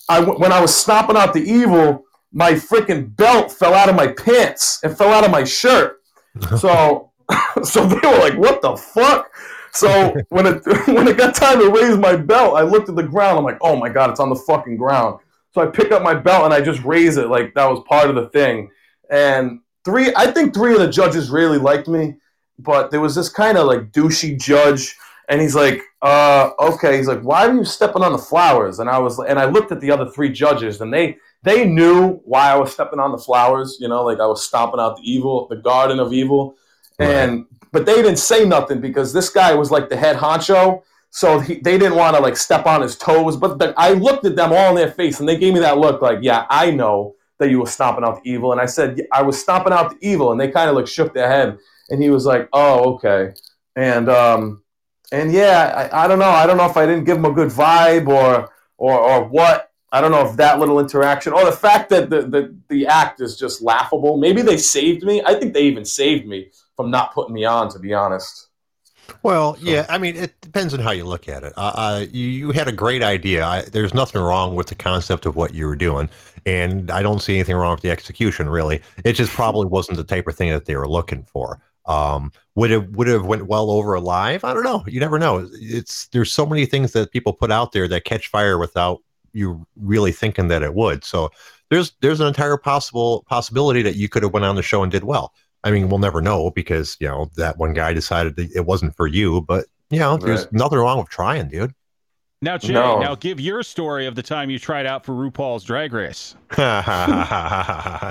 [SPEAKER 3] I when I was stomping out the evil, my freaking belt fell out of my pants and fell out of my shirt. So, so they were like, "What the fuck?" So when it when it got time to raise my belt, I looked at the ground. I'm like, "Oh my god, it's on the fucking ground." So I pick up my belt and I just raise it like that was part of the thing. And three, I think three of the judges really liked me, but there was this kind of like douchey judge, and he's like, "Uh, okay." He's like, "Why are you stepping on the flowers?" And I was, and I looked at the other three judges, and they they knew why I was stepping on the flowers. You know, like I was stomping out the evil, the garden of evil, and but they didn't say nothing because this guy was like the head honcho. So he, they didn't want to like step on his toes, but the, I looked at them all in their face, and they gave me that look, like, "Yeah, I know that you were stomping out the evil." And I said, "I was stomping out the evil," and they kind of like shook their head, and he was like, "Oh, okay," and um, and yeah, I, I don't know, I don't know if I didn't give him a good vibe or or or what. I don't know if that little interaction or the fact that the, the, the act is just laughable. Maybe they saved me. I think they even saved me from not putting me on, to be honest.
[SPEAKER 2] Well, yeah, I mean, it depends on how you look at it. Uh, uh, you, you had a great idea. I, there's nothing wrong with the concept of what you were doing, and I don't see anything wrong with the execution. Really, it just probably wasn't the type of thing that they were looking for. Um, would it would have went well over live? I don't know. You never know. It's there's so many things that people put out there that catch fire without you really thinking that it would. So there's there's an entire possible possibility that you could have went on the show and did well. I mean, we'll never know because you know that one guy decided that it wasn't for you. But you know, there's
[SPEAKER 3] Right.
[SPEAKER 2] nothing wrong with trying, dude.
[SPEAKER 1] Now, Jay,
[SPEAKER 3] No.
[SPEAKER 1] now give your story of the time you tried out for RuPaul's Drag Race.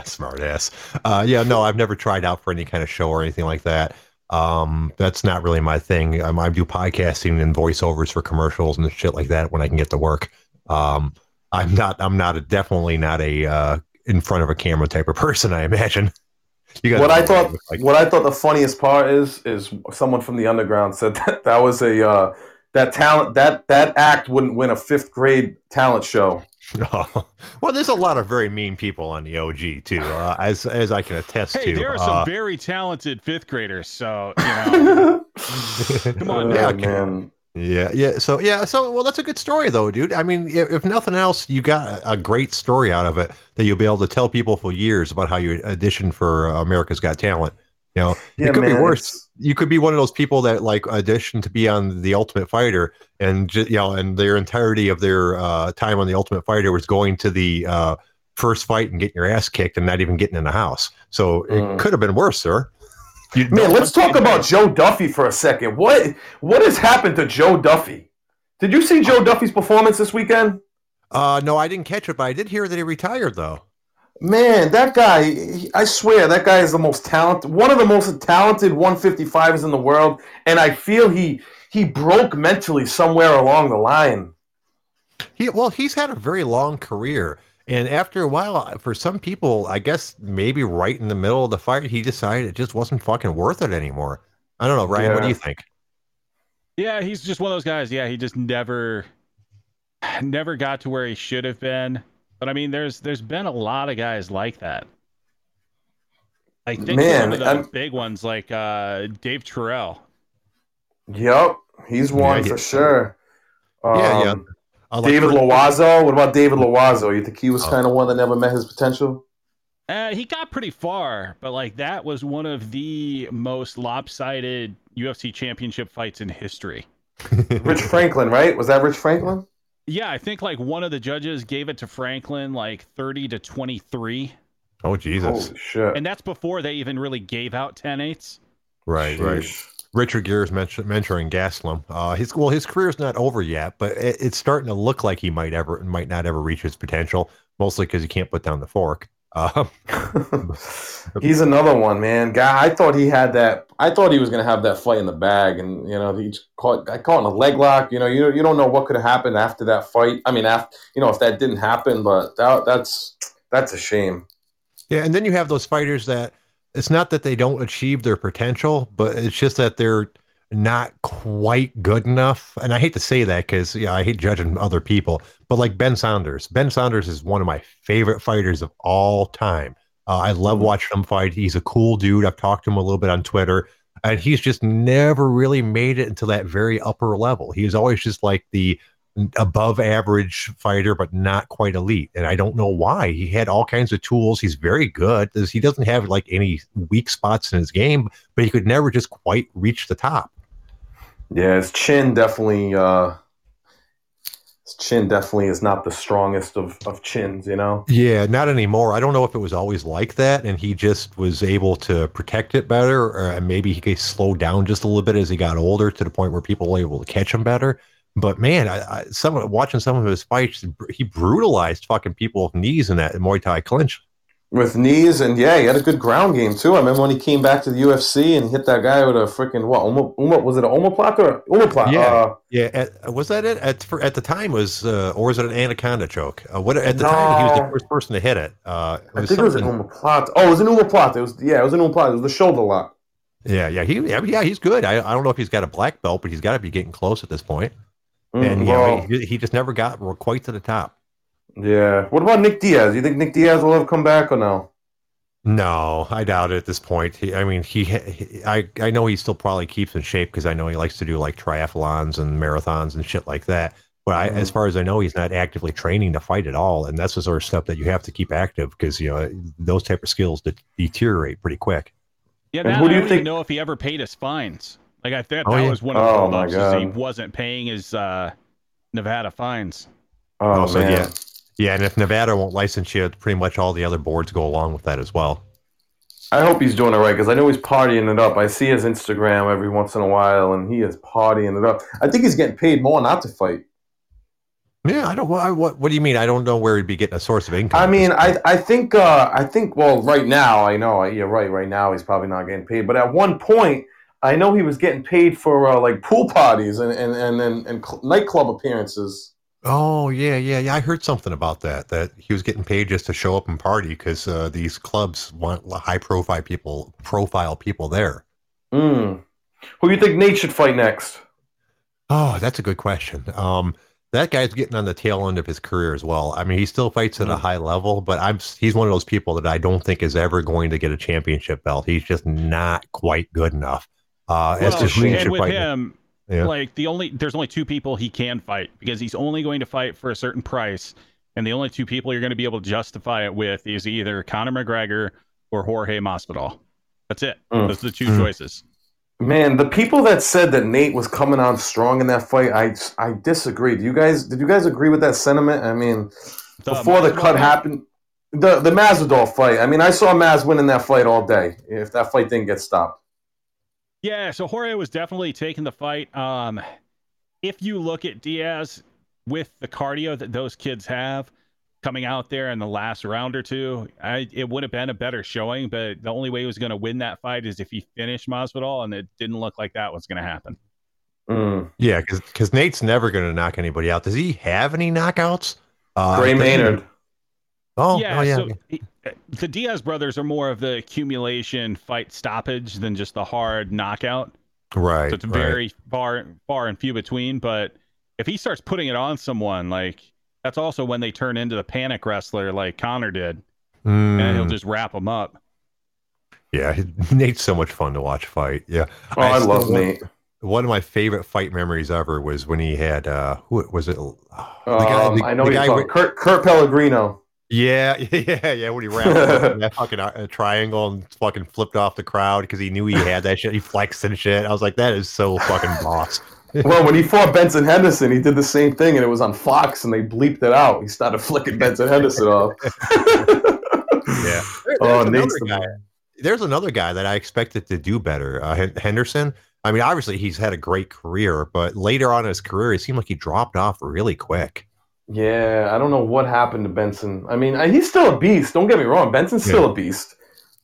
[SPEAKER 2] Smart ass. Uh, yeah, no, I've never tried out for any kind of show or anything like that. Um, that's not really my thing. Um, I do podcasting and voiceovers for commercials and shit like that when I can get to work. Um, I'm not. I'm not a definitely not a uh, in front of a camera type of person. I imagine. You
[SPEAKER 3] What I thought,
[SPEAKER 2] like.
[SPEAKER 3] what I thought the funniest part is, is someone from the underground said that that was a uh, that talent that that act wouldn't win a fifth grade talent show.
[SPEAKER 2] Oh. Well, there's a lot of very mean people on the OG too, uh, as as I can attest
[SPEAKER 1] Hey,
[SPEAKER 2] to.
[SPEAKER 1] there are
[SPEAKER 2] Uh,
[SPEAKER 1] some very talented fifth graders, so you know. Come on,
[SPEAKER 3] Oh,
[SPEAKER 2] Yeah,
[SPEAKER 3] man.
[SPEAKER 2] Yeah, yeah. So yeah, so well, that's a good story though, dude. I mean, if, if nothing else, you got a, a great story out of it that you'll be able to tell people for years about how you auditioned for uh, America's Got Talent. You know,
[SPEAKER 3] Yeah,
[SPEAKER 2] it could be worse.
[SPEAKER 3] it's-
[SPEAKER 2] You could be one of those people that like auditioned to be on the Ultimate Fighter, and you know, and their entirety of their uh, time on the Ultimate Fighter was going to the uh, first fight and getting your ass kicked and not even getting in the house. So it
[SPEAKER 3] Mm.
[SPEAKER 2] could have been worse, sir. You
[SPEAKER 3] Man, let's talk about Joe Duffy for a second. What what has happened to Joe Duffy? Did you see Joe Duffy's performance this weekend?
[SPEAKER 2] Uh, no, I didn't catch it, but I did hear that he retired though.
[SPEAKER 3] Man, that guy, he- I swear, that guy is the most talented, one of the most talented 155s in the world. And I feel he he broke mentally somewhere along the line.
[SPEAKER 2] He well, he's had a very long career, and after a while, for some people, I guess maybe right in the middle of the fight, he decided it just wasn't fucking worth it anymore. I don't know, Ryan. What do you think?
[SPEAKER 1] Yeah, he's just one of those guys. Yeah, he just never, never got to where he should have been. But I mean, there's there's been a lot of guys like that. I think
[SPEAKER 3] Man,
[SPEAKER 1] some of the
[SPEAKER 3] I'm-
[SPEAKER 1] big ones like uh, Dave Terrell.
[SPEAKER 3] Yep, he's one
[SPEAKER 2] Yeah,
[SPEAKER 3] for
[SPEAKER 2] yeah.
[SPEAKER 3] sure. Um,
[SPEAKER 2] Yeah, yeah. Uh, like
[SPEAKER 3] David
[SPEAKER 2] for-
[SPEAKER 3] Loiseau. What about David Loiseau? You think he was
[SPEAKER 2] Oh.
[SPEAKER 3] kind of one that never met his potential?
[SPEAKER 1] Uh, he got pretty far, but like that was one of the most lopsided UFC championship fights in history.
[SPEAKER 3] Rich Franklin, right? Was that Rich Franklin?
[SPEAKER 1] Yeah, I think like one of the judges gave it to Franklin like 30 to 23.
[SPEAKER 2] Oh Jesus!
[SPEAKER 3] Holy shit!
[SPEAKER 1] And that's before they even really gave out 10 8s.
[SPEAKER 2] right, right. Richard Gere's mention, mentoring Gastelum. Uh, his well, his career's not over yet, but it, it's starting to look like he might ever might not ever reach his potential. Mostly because he can't put down the fork. Uh,
[SPEAKER 3] He's another one, man. Guy, I thought he had that. I thought he was gonna have that fight in the bag, and you know, he caught. I caught in a leg lock. You know, you you don't know what could have happened after that fight. I mean, after you know, if that didn't happen, but that, that's that's a shame.
[SPEAKER 2] Yeah, and then you have those fighters that it's not that they don't achieve their potential, but it's just that they're not quite good enough. And I hate to say that because yeah, I hate judging other people, but like Ben Saunders, Ben Saunders is one of my favorite fighters of all time. Uh, I love watching him fight. He's a cool dude. I've talked to him a little bit on Twitter, and he's just never really made it into that very upper level. He was always just like the above average fighter, but not quite elite. And I don't know why. He had all kinds of tools. He's very good. He doesn't have like any weak spots in his game, but he could never just quite reach the top.
[SPEAKER 3] Yeah, his chin definitely. uh His chin definitely is not the strongest of of chins. You know.
[SPEAKER 2] Yeah, not anymore. I don't know if it was always like that, and he just was able to protect it better, or maybe he could slow down just a little bit as he got older to the point where people were able to catch him better. But man, I, I some watching some of his fights, he brutalized fucking people with knees in that Muay Thai clinch.
[SPEAKER 3] With knees and yeah, he had a good ground game too. I remember when he came back to the UFC and hit that guy with a freaking what? Uma, Uma, was it a omoplata or omoplata?
[SPEAKER 2] Yeah.
[SPEAKER 3] Uh,
[SPEAKER 2] Yeah, at, was that it? At for, at the time was, uh, or was it an anaconda choke? Uh, what at the time he was the first person to hit it. Uh, it
[SPEAKER 3] I think it was an
[SPEAKER 2] something-
[SPEAKER 3] omoplata. Oh, it was an omoplata. It was yeah, it was an omoplata. It was the shoulder lock.
[SPEAKER 2] yeah, yeah, he, yeah, he's good. I, I don't know if he's got a black belt, but he's got to be getting close at this point.
[SPEAKER 3] Mm,
[SPEAKER 2] and
[SPEAKER 3] well,
[SPEAKER 2] know, he, he just never got quite to the top.
[SPEAKER 3] Yeah. What about Nick Diaz? You think Nick Diaz will ever come back or no?
[SPEAKER 2] No, I doubt it at this point. He, I mean, he, he, I, I know he still probably keeps in shape because I know he likes to do like triathlons and marathons and shit like that. But I, as
[SPEAKER 3] Mhm.
[SPEAKER 2] far as I know, he's not actively training to fight at all, and that's the sort of stuff that you have to keep active because you know those type of skills de- deteriorate pretty quick.
[SPEAKER 1] Yeah,
[SPEAKER 3] And
[SPEAKER 1] that,
[SPEAKER 3] who do
[SPEAKER 1] I
[SPEAKER 3] you
[SPEAKER 1] don't
[SPEAKER 3] think-
[SPEAKER 1] even know if he ever paid his fines. Like I thought
[SPEAKER 2] Oh,
[SPEAKER 1] that
[SPEAKER 2] yeah.
[SPEAKER 1] was one of
[SPEAKER 3] Oh,
[SPEAKER 1] the
[SPEAKER 3] my
[SPEAKER 1] holdups he wasn't paying his uh, Nevada fines.
[SPEAKER 3] Oh,
[SPEAKER 2] Oh, so
[SPEAKER 3] man.
[SPEAKER 2] yeah. Yeah, and if Nevada won't license you, pretty much all the other boards go along with that as well.
[SPEAKER 3] I hope he's doing it right because I know he's partying it up. I see his Instagram every once in a while, and he is partying it up. I think he's getting paid more not to fight.
[SPEAKER 2] Yeah, I don't. What, what, what do you mean? I don't know where he'd be getting a source of income.
[SPEAKER 3] I mean, I. I think uh, I think well, right now I know you're right. Right now he's probably not getting paid, but at one point I know he was getting paid for uh, like pool parties and and and, and, and cl- nightclub appearances.
[SPEAKER 2] Oh yeah, yeah, yeah. I heard something about that. That he was getting paid just to show up and party because uh, these clubs want high profile people, profile people there.
[SPEAKER 3] Mm. Who do you think Nate should fight next?
[SPEAKER 2] Oh, that's a good question. Um, that guy's getting on the tail end of his career as well. I mean, he still fights at a
[SPEAKER 3] Mhm.
[SPEAKER 2] high level, but I'm he's one of those people that I don't think is ever going to get a championship belt. He's just not quite good enough. Uh, as
[SPEAKER 1] Well,
[SPEAKER 2] to who should fight.
[SPEAKER 1] him,
[SPEAKER 2] Yeah.
[SPEAKER 1] like the only there's only two people he can fight because he's only going to fight for a certain price, and the only two people you're going to be able to justify it with is either Conor McGregor or Jorge Masvidal. That's it.
[SPEAKER 3] Mm.
[SPEAKER 1] Those are the 2
[SPEAKER 2] Mm.
[SPEAKER 1] choices.
[SPEAKER 3] Man, the people that said that Nate was coming on strong in that fight, I I disagree. Do you guys did you guys agree with that sentiment? I mean,
[SPEAKER 1] The
[SPEAKER 3] before the cut
[SPEAKER 1] fight-
[SPEAKER 3] happened, the the Masvidal fight. I mean, I saw Maz winning that fight all day. If that fight didn't get stopped,
[SPEAKER 1] Yeah, so Jorge was definitely taking the fight. Um, if you look at Diaz with the cardio that those kids have coming out there in the last round or two, I, it would have been a better showing. But the only way he was going to win that fight is if he finished Masvidal, and it didn't look like that was going to happen.
[SPEAKER 3] Mm.
[SPEAKER 2] Yeah, because Nate's never going to knock anybody out. Does he have any knockouts? Uh,
[SPEAKER 3] Gray
[SPEAKER 2] does he-
[SPEAKER 3] Maynard.
[SPEAKER 2] Oh,
[SPEAKER 1] yeah,
[SPEAKER 2] oh, yeah.
[SPEAKER 1] so he- the Diaz brothers are more of the accumulation fight stoppage than just the hard knockout.
[SPEAKER 2] right.
[SPEAKER 1] So it's
[SPEAKER 2] right.
[SPEAKER 1] very far far and few between. But if he starts putting it on someone, like that's also when they turn into the panic wrestler, like Conor did, and he'll
[SPEAKER 2] Mm,
[SPEAKER 1] just wrap them up.
[SPEAKER 2] yeah, Nate's so much fun to watch fight. Yeah.
[SPEAKER 3] Oh, I,
[SPEAKER 2] still-
[SPEAKER 3] love Nate.
[SPEAKER 2] One of my favorite fight memories ever was when he had uh who was it? The
[SPEAKER 3] Um,
[SPEAKER 2] the-
[SPEAKER 3] I know
[SPEAKER 2] the guy
[SPEAKER 3] talking Kurt, Kurt Pellegrino.
[SPEAKER 2] Yeah, yeah, yeah. When he wrapped up in that fucking uh, triangle and fucking flipped off the crowd because he knew he had that shit. He flexed and shit. I was like, that is so fucking boss.
[SPEAKER 3] Well, when he fought Benson Henderson, he did the same thing, and it was on Fox, and they bleeped it out. He started flicking Benson Henderson off.
[SPEAKER 2] Yeah.
[SPEAKER 3] Oh,
[SPEAKER 2] There's
[SPEAKER 3] Nate's
[SPEAKER 2] another
[SPEAKER 3] the
[SPEAKER 2] guy. There's another guy that I expected to do better. Uh, Hen- Henderson. I mean, obviously he's had a great career, but later on in his career, it seemed like he dropped off really quick.
[SPEAKER 3] Yeah, I don't know what happened to Benson. I mean, he's still a beast. Don't get me wrong. Benson's still a beast.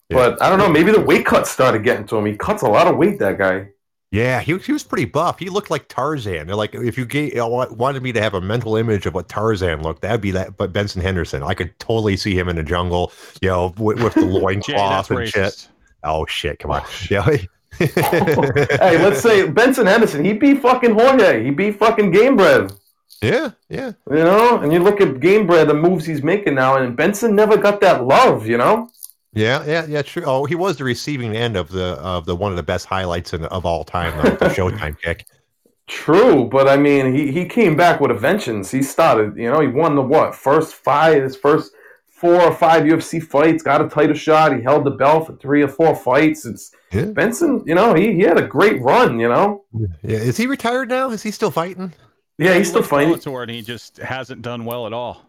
[SPEAKER 2] Yeah.
[SPEAKER 3] But I don't know. Maybe the weight cut started getting to him. He cuts a lot of weight, that guy.
[SPEAKER 2] Yeah, he, was- he was pretty buff. He looked like Tarzan. They're Like if you gave, uh, wa- wanted me to have a mental image of what Tarzan looked, that'd be that. But Benson Henderson, I could totally see him in the jungle, you know, with, with the
[SPEAKER 1] Jay, that's
[SPEAKER 2] loincloth and shit. Oh shit! Come on, yeah.
[SPEAKER 3] hey, let's say Benson Henderson. He beat fucking Jorge. He beat fucking Gamebred.
[SPEAKER 2] Yeah, yeah.
[SPEAKER 3] You know, and you look at Gamebred, the moves he's making now, and Benson never got that love. You know.
[SPEAKER 2] Yeah, yeah, yeah, true. Oh, he was the receiving end of the of the one of the best highlights in, of all time, though, the Showtime kick.
[SPEAKER 3] True, but I mean, he, he came back with a vengeance. He started, you know, he won the what first five, his first four or five UFC fights, got a title shot. He held the belt for three or four fights. It's
[SPEAKER 2] Yeah.
[SPEAKER 3] Benson, you know, he, he had a great run. You know,
[SPEAKER 2] Yeah, is he retired now? Is he still fighting?
[SPEAKER 3] Yeah, he's still fighting.
[SPEAKER 1] Bellator and he just hasn't done well at all.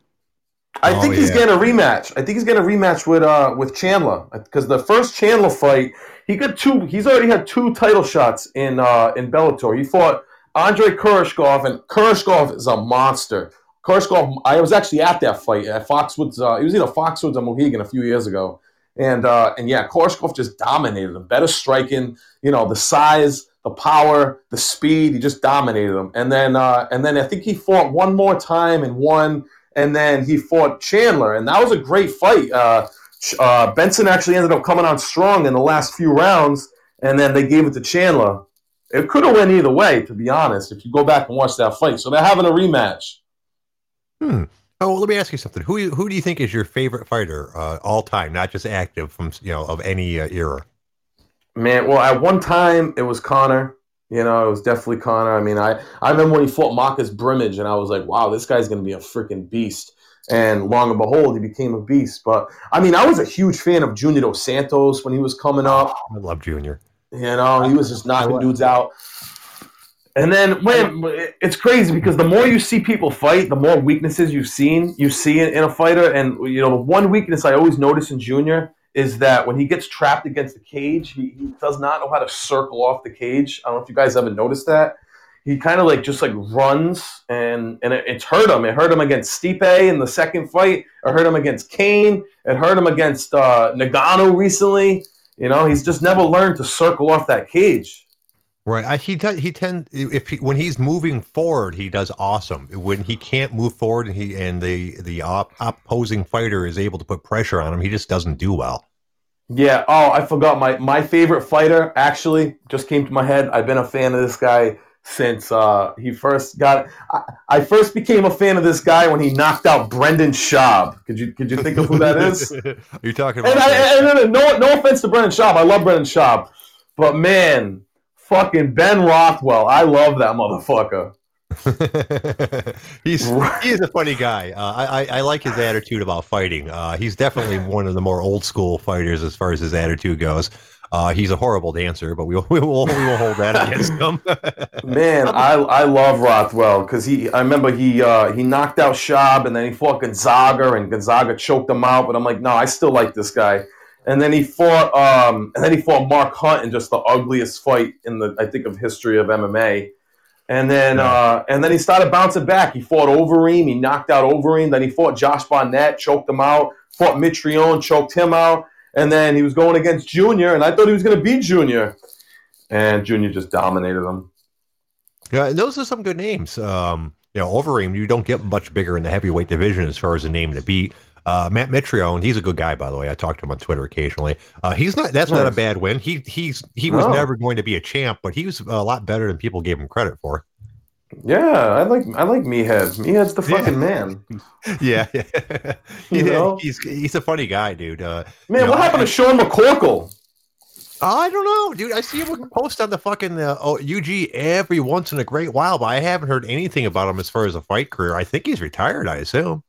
[SPEAKER 3] I
[SPEAKER 2] Oh,
[SPEAKER 3] think he's
[SPEAKER 2] yeah.
[SPEAKER 3] getting a rematch. I think he's getting a rematch with uh with Chandler because the first Chandler fight, he got two. He's already had two title shots in uh in Bellator. He fought Andre Koreshkov, and Koreshkov is a monster. Koreshkov, I was actually at that fight at Foxwoods. Uh, it was either Foxwoods or Mohegan a few years ago, and uh, and yeah, Koreshkov just dominated him. Better striking, you know, the size, the power, the speed. He just dominated him. And then uh, and then I think he fought one more time and won and then he fought Chandler, and that was a great fight. Uh, uh, Benson actually ended up coming on strong in the last few rounds, and then they gave it to Chandler. It could have went either way, to be honest, if you go back and watch that fight. So they're having a rematch.
[SPEAKER 2] Hmm. Oh, well, let me ask you something. Who who do you think is your favorite fighter uh, all time, not just active from you know of any uh, era?
[SPEAKER 3] Man, well, at one time it was Conor. You know, it was definitely Conor. I mean, I, I remember when he fought Marcus Brimage, and I was like, wow, this guy's going to be a freaking beast. And long and behold, he became a beast. But I mean, I was a huge fan of Junior Dos Santos when he was coming up.
[SPEAKER 2] I love Junior.
[SPEAKER 3] You know, he was just knocking dudes out. And then when it's crazy because the more you see people fight, the more weaknesses you've seen you see in, in a fighter. And you know, the one weakness I always notice in Junior is that when he gets trapped against the cage, he, he does not know how to circle off the cage. I don't know if you guys ever noticed that. He kind of like just like runs and and it, it's hurt him. It hurt him against Stipe in the second fight. It hurt him against Cain. It hurt him against uh, Ngannou recently. You know, he's just never learned to circle off that cage.
[SPEAKER 2] Right. I, he does. He tend if he, when he's moving forward, he does awesome. When he can't move forward, and he and the the op, opposing fighter is able to put pressure on him, he just doesn't do well.
[SPEAKER 3] Yeah. Oh, I forgot my my favorite fighter. Actually, just came to my head. I've been a fan of this guy since uh, he first got. I, I, first became a fan of this guy when he knocked out Brendan Schaub. Could you could you think of who that is?
[SPEAKER 2] You're talking about.
[SPEAKER 3] And, I, and, no no offense to Brendan Schaub, I love Brendan Schaub, but man, fucking Ben Rothwell, I love that motherfucker.
[SPEAKER 2] he's he's a funny guy. Uh, I, I like his attitude about fighting. Uh, he's definitely one of the more old school fighters as far as his attitude goes. Uh, he's a horrible dancer, but we will, we will, we will hold that against him.
[SPEAKER 3] Man, I I love Rothwell because he I remember he uh, he knocked out Schaub and then he fought Gonzaga and Gonzaga choked him out. But I'm like, no, I still like this guy. And then he fought um, and then he fought Mark Hunt in just the ugliest fight in the I think of history of MMA. And then uh, and then he started bouncing back. He fought Overeem. He knocked out Overeem. Then he fought Josh Barnett, choked him out. Fought Mitrione, choked him out. And then he was going against Junior, and I thought he was going to beat Junior, and Junior just dominated him.
[SPEAKER 2] Yeah, those are some good names. Um, you know, Overeem, you don't get much bigger in the heavyweight division as far as a name to beat. Uh, Matt Mitrione, he's a good guy, by the way. I talk to him on Twitter occasionally. Uh, he's not. That's nice. not a bad win. He he's he was no. never going to be a champ, but he was a lot better than people gave him credit for.
[SPEAKER 3] Yeah, I like I like Meathead. Meathead's the fucking yeah. man.
[SPEAKER 2] yeah, yeah. you know? he's he's a funny guy, dude. Uh,
[SPEAKER 3] man, what know, happened I, to Sean McCorkle?
[SPEAKER 2] I don't know, dude. I see him post on the fucking uh, oh, UG every once in a great while, but I haven't heard anything about him as far as a fight career. I think he's retired. I assume.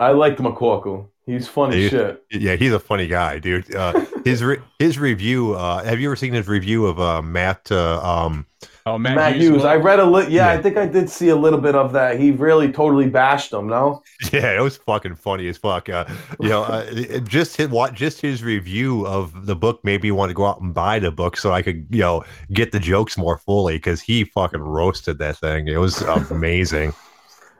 [SPEAKER 3] I liked McCorkle. He's funny he, shit.
[SPEAKER 2] Yeah, he's a funny guy, dude. Uh, his re- his review. Uh, have you ever seen his review of uh, Matt? Uh, um,
[SPEAKER 3] oh, Matt, Matt Hughes. Hughes. I read a little. Yeah, yeah, I think I did see a little bit of that. He really totally bashed him. No.
[SPEAKER 2] Yeah, it was fucking funny as fuck. Uh, you know, uh, just his what just his review of the book made me want to go out and buy the book so I could you know get the jokes more fully because he fucking roasted that thing. It was amazing.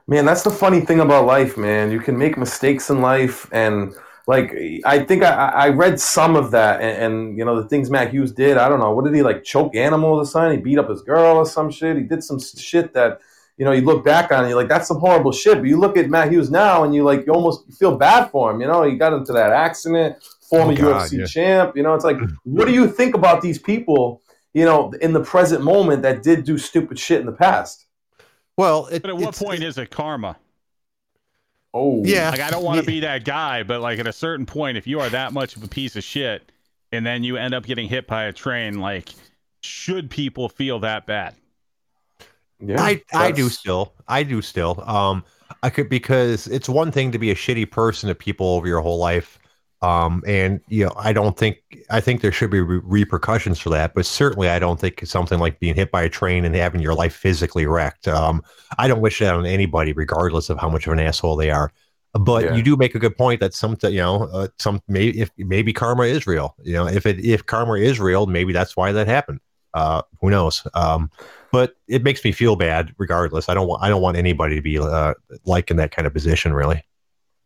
[SPEAKER 3] Man, that's the funny thing about life, man. You can make mistakes in life, and like I think I, I read some of that, and, and, you know the things Matt Hughes did. I don't know what did he like choke animals or something? He beat up his girl or some shit. He did some shit that you know you look back on and you're like that's some horrible shit. But you look at Matt Hughes now and you like you almost feel bad for him. You know he got into that accident, former oh God, UFC yeah. champ. You know it's like what do you think about these people? You know in the present moment that did do stupid shit in the past.
[SPEAKER 1] Well, it, but at what point is it karma?
[SPEAKER 3] Oh,
[SPEAKER 1] yeah. Like I don't want to be that guy, but like at a certain point, if you are that much of a piece of shit, and then you end up getting hit by a train, like should people feel that bad?
[SPEAKER 2] Yeah, I I do still. I do still. Um, I could because it's one thing to be a shitty person to people over your whole life, um, and you know, I don't think I think there should be re- repercussions for that, but certainly I don't think something like being hit by a train and having your life physically wrecked. Um, I don't wish that on anybody, regardless of how much of an asshole they are. But yeah. you do make a good point that some, you know, uh, some maybe if maybe karma is real. You know, if it if karma is real, maybe that's why that happened. Uh, who knows? Um, but it makes me feel bad, regardless. I don't want I don't want anybody to be uh, like in that kind of position, really.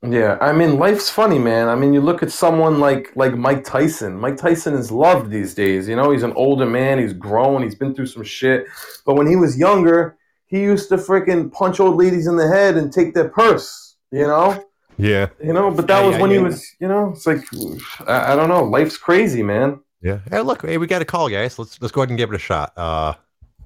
[SPEAKER 3] Yeah, I mean, life's funny, man. I mean, you look at someone like like Mike Tyson. Mike Tyson is loved these days. You know, he's an older man. He's grown. He's been through some shit. But when he was younger, he used to freaking punch old ladies in the head and take their purse. You know.
[SPEAKER 2] Yeah.
[SPEAKER 3] You know, but that yeah, was yeah, when yeah. he was. You know, it's like I, I, don't know. Life's crazy, man.
[SPEAKER 2] Yeah. Hey, look, hey, we got a call, guys. Let's let's go ahead and give it a shot. Uh,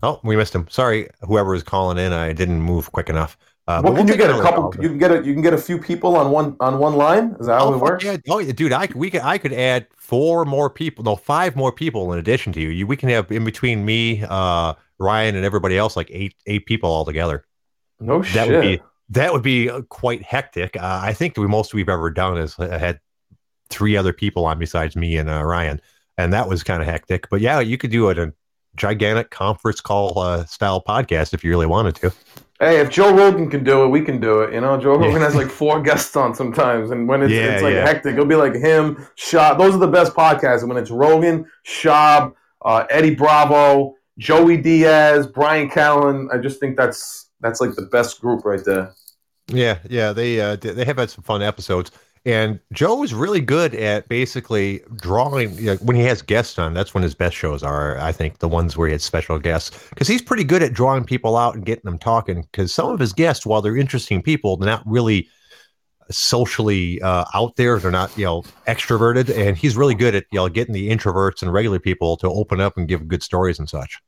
[SPEAKER 2] oh, we missed him. Sorry, whoever was calling in. I didn't move quick enough.
[SPEAKER 3] Uh, well, can we'll you get a couple? You can get a you can get a few people on one on one line. Is that how oh, it works?
[SPEAKER 2] Yeah, oh, yeah, dude, I we could I could add four more people, no, five more people in addition to you. You we can have in between me, uh, Ryan, and everybody else like eight eight people all together.
[SPEAKER 3] No
[SPEAKER 2] that
[SPEAKER 3] shit.
[SPEAKER 2] Would be, that would be uh, quite hectic. Uh, I think the most we've ever done is uh, had three other people on besides me and uh, Ryan, and that was kind of hectic. But yeah, you could do it a gigantic conference call uh, style podcast if you really wanted to.
[SPEAKER 3] Hey, if Joe Rogan can do it, we can do it. You know, Joe Rogan yeah. has like four guests on sometimes, and when it's, yeah, it's like yeah. hectic, it'll be like him, Schaub. Those are the best podcasts. when it's Rogan, Schaub, uh, Eddie Bravo, Joey Diaz, Brian Callen, I just think that's that's like the best group right there.
[SPEAKER 2] Yeah, yeah, they uh, they have had some fun episodes. And Joe is really good at basically drawing. You know, when he has guests on, that's when his best shows are. I think the ones where he had special guests, because he's pretty good at drawing people out and getting them talking. Because some of his guests, while they're interesting people, they're not really socially uh, out there. They're not, you know, extroverted, and he's really good at you know getting the introverts and regular people to open up and give good stories and such.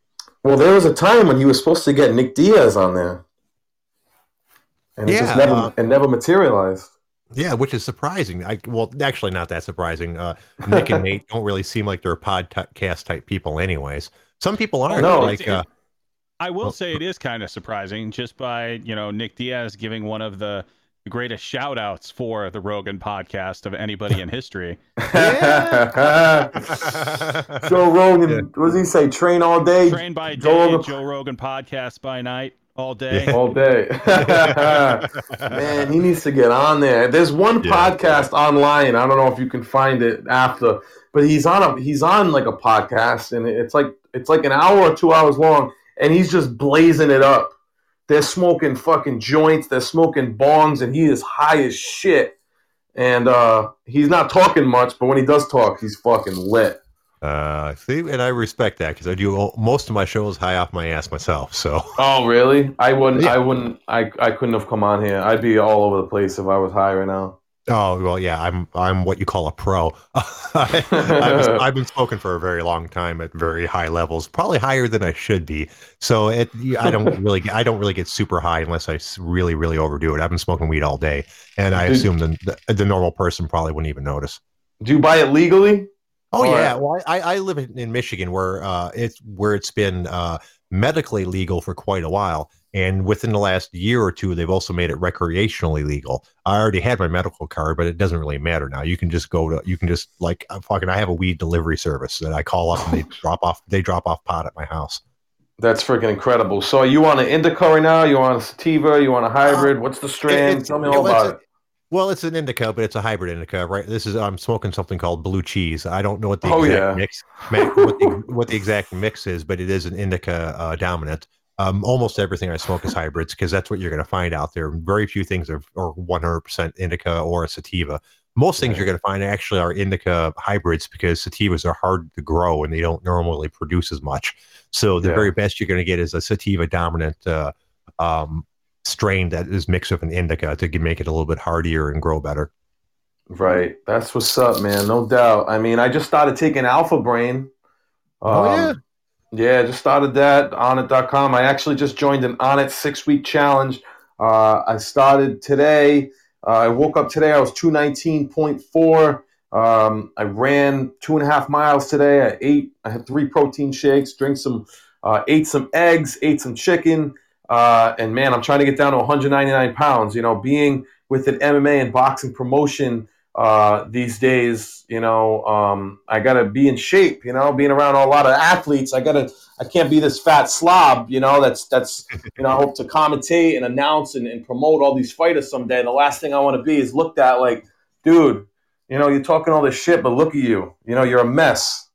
[SPEAKER 3] Well, there was a time when he was supposed to get Nick Diaz on there, and it
[SPEAKER 2] Yeah,
[SPEAKER 3] just never
[SPEAKER 2] uh,
[SPEAKER 3] it never materialized.
[SPEAKER 2] Yeah, which is surprising. I well, actually, not that surprising. Uh, Nick and Nate don't really seem like they're podcast type people, anyways. Some people are.
[SPEAKER 3] No,
[SPEAKER 2] like
[SPEAKER 1] it's-
[SPEAKER 2] uh,
[SPEAKER 1] I will
[SPEAKER 2] Well-
[SPEAKER 1] say it is kind of surprising just by, you know, Nick Diaz giving one of the greatest shout outs for the Rogan podcast of anybody in history.
[SPEAKER 3] Joe Rogan,
[SPEAKER 2] Yeah.
[SPEAKER 3] what does he say? Train all day,
[SPEAKER 1] Trained by
[SPEAKER 3] Joe
[SPEAKER 1] day,
[SPEAKER 3] Rogan-
[SPEAKER 1] Joe Rogan podcast by night, all day.
[SPEAKER 3] all day. Man, he needs to get on there. There's one
[SPEAKER 2] Yeah.
[SPEAKER 3] podcast online. I don't know if you can find it after, but he's on a he's on like a podcast, and it's like it's like an hour or two hours long, and he's just blazing it up. They're smoking fucking joints. They're smoking bongs, and he is high as shit. And uh, he's not talking much, but when he does talk, he's fucking lit.
[SPEAKER 2] Uh, see, and I respect that because I do most of my shows high off my ass myself. So
[SPEAKER 3] Oh, really? I wouldn't.
[SPEAKER 2] Yeah.
[SPEAKER 3] I wouldn't. I I couldn't have come on here. I'd be all over the place if I was high right now.
[SPEAKER 2] Oh well, yeah, I'm I'm what you call a pro. I, I've, I've been smoking for a very long time at very high levels, probably higher than I should be. So it, I don't really I don't really get super high unless I really really overdo it. I've been smoking weed all day, and I
[SPEAKER 3] Dude.
[SPEAKER 2] assume the, the the normal person probably wouldn't even notice.
[SPEAKER 3] Do you buy it legally?
[SPEAKER 2] Oh
[SPEAKER 3] Or-
[SPEAKER 2] yeah, well I, I live in, in Michigan where uh, it's where it's been uh, medically legal for quite a while, and within the last year or two, they've also made it recreationally legal. I already had my medical card, but it doesn't really matter now. You can just go to you can just like uh, fucking. I have a weed delivery service that I call up and they drop off they drop off pot at my house.
[SPEAKER 3] That's freaking incredible. So you want an indica right now? You want a sativa? You want a hybrid? What's the strain?
[SPEAKER 2] It's-
[SPEAKER 3] Tell me all about it.
[SPEAKER 2] Well, it's an indica, but it's a hybrid indica, right? This is I'm smoking something called blue cheese. I don't know what the
[SPEAKER 3] Oh,
[SPEAKER 2] exact
[SPEAKER 3] yeah.
[SPEAKER 2] mix, what the, what the exact mix is, but it is an indica uh, dominant. Um, almost everything I smoke is hybrids because that's what you're going to find out there. Very few things are, are 100% indica or a sativa. Most things you're going to find actually are indica hybrids because sativas are hard to grow and they don't normally produce as much. So the
[SPEAKER 3] Yeah.
[SPEAKER 2] very best you're going to get is a sativa dominant uh, um, strain that is mixed with an indica to make it a little bit hardier and grow better.
[SPEAKER 3] Right. That's what's up, man. No doubt. I mean, I just started taking Alpha Brain.
[SPEAKER 2] Oh,
[SPEAKER 3] Um,
[SPEAKER 2] yeah?
[SPEAKER 3] Yeah, just started that Onnit.com. I actually just joined an Onnit six week challenge. Uh, I started today. Uh, I woke up today. I was 219.4. Um, I ran two and a half miles today. I ate, I had three protein shakes, drank some, uh, ate some eggs, ate some chicken. Uh, and man, I'm trying to get down to 199 pounds. You know, being with an MMA and boxing promotion uh, these days, you know, um, I got to be in shape, you know, being around a lot of athletes. I got to, I can't be this fat slob, you know, that's, that's, you know, I hope to commentate and announce and, and promote all these fighters someday. The last thing I want to be is looked at like, dude, you know, you're talking all this shit, but look at you, you know, you're a mess.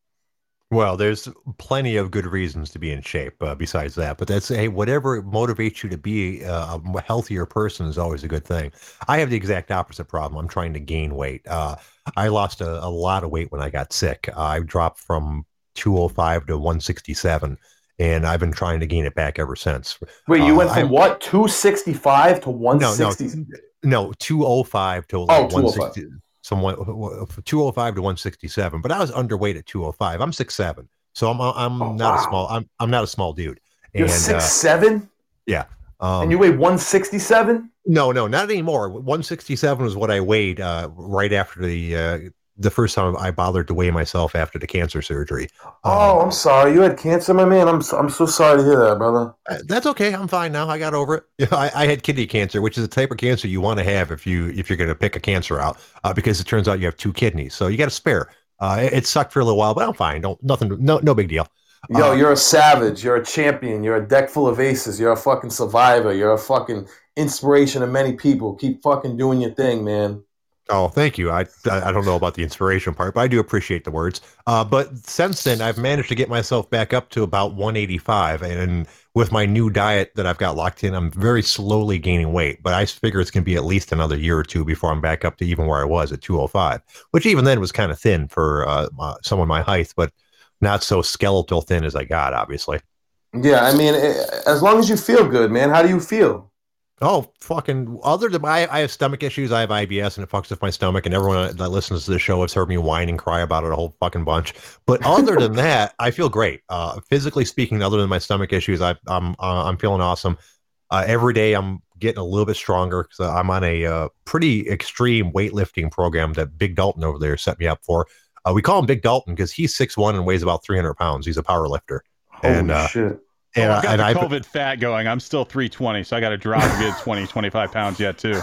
[SPEAKER 2] Well, there's plenty of good reasons to be in shape uh, besides that. But that's, hey, whatever motivates you to be uh, a healthier person is always a good thing. I have the exact opposite problem. I'm trying to gain weight. Uh, I lost a, a, lot of weight when I got sick. I dropped from 205 to 167, and I've been trying to gain it back ever since.
[SPEAKER 3] Wait, you
[SPEAKER 2] uh,
[SPEAKER 3] went from
[SPEAKER 2] I,
[SPEAKER 3] what, 265 to
[SPEAKER 2] 160? No,
[SPEAKER 3] no,
[SPEAKER 2] no, 205 to
[SPEAKER 3] oh,
[SPEAKER 2] like
[SPEAKER 3] oh,
[SPEAKER 2] 160 from uh, uh, 205 to 167, but I was underweight at 205. I'm six seven, so I'm I'm
[SPEAKER 3] oh,
[SPEAKER 2] not
[SPEAKER 3] wow.
[SPEAKER 2] a small I'm I'm not a small dude.
[SPEAKER 3] You're
[SPEAKER 2] uh,
[SPEAKER 3] six
[SPEAKER 2] uh,
[SPEAKER 3] seven. Yeah.
[SPEAKER 2] Um,
[SPEAKER 3] and you weigh 167?
[SPEAKER 2] No, no, not anymore. 167 was what I weighed uh, right after the uh, the first time I bothered to weigh myself after the cancer surgery.
[SPEAKER 3] Oh,
[SPEAKER 2] Um,
[SPEAKER 3] I'm sorry. You had cancer, my man. I'm I'm so sorry to hear that, brother.
[SPEAKER 2] uh, that's okay. I'm fine now. I got over it. Yeah, I, I had kidney cancer, which is the type of cancer you want to have if you if you're going to pick a cancer out, uh, because it turns out you have two kidneys, so you got a spare. Uh, it, it sucked for a little while, but I'm fine. Don't nothing. No no big deal.
[SPEAKER 3] Yo,
[SPEAKER 2] Uh,
[SPEAKER 3] you're a savage. You're a champion. You're a deck full of aces. You're a fucking survivor. You're a fucking inspiration to many people. Keep fucking doing your thing, man.
[SPEAKER 2] Oh, thank you. I I don't know about the inspiration part, but I do appreciate the words. Uh, but since then, I've managed to get myself back up to about 185, and with my new diet that I've got locked in, I'm very slowly gaining weight. But I figure it's going to be at least another year or two before I'm back up to even where I was at 205, which even then was kind of thin for uh, uh, someone my height, but not so skeletal thin as I got, obviously.
[SPEAKER 3] Yeah, I mean, eh, as long as you feel good, man. How do you feel?
[SPEAKER 2] Oh, fucking! Other than I, I have stomach issues. I have IBS, and it fucks with my stomach. And everyone that listens to the show has heard me whine and cry about it a whole fucking bunch. But other than that, I feel great. Uh, physically speaking, other than my stomach issues, I, I'm uh, I'm feeling awesome. Uh, every day, I'm getting a little bit stronger because I'm on a uh, pretty extreme weightlifting program that Big Dalton over there set me up for. Uh, we call him Big Dalton because he's six one and weighs about 300 pounds. He's a power lifter.
[SPEAKER 3] Holy
[SPEAKER 2] and uh,
[SPEAKER 3] shit.
[SPEAKER 2] And,
[SPEAKER 1] oh, I've got
[SPEAKER 2] and
[SPEAKER 1] the
[SPEAKER 2] I
[SPEAKER 1] COVID fat going. I'm still 320, so I got to drop a good 20, 25 pounds yet too.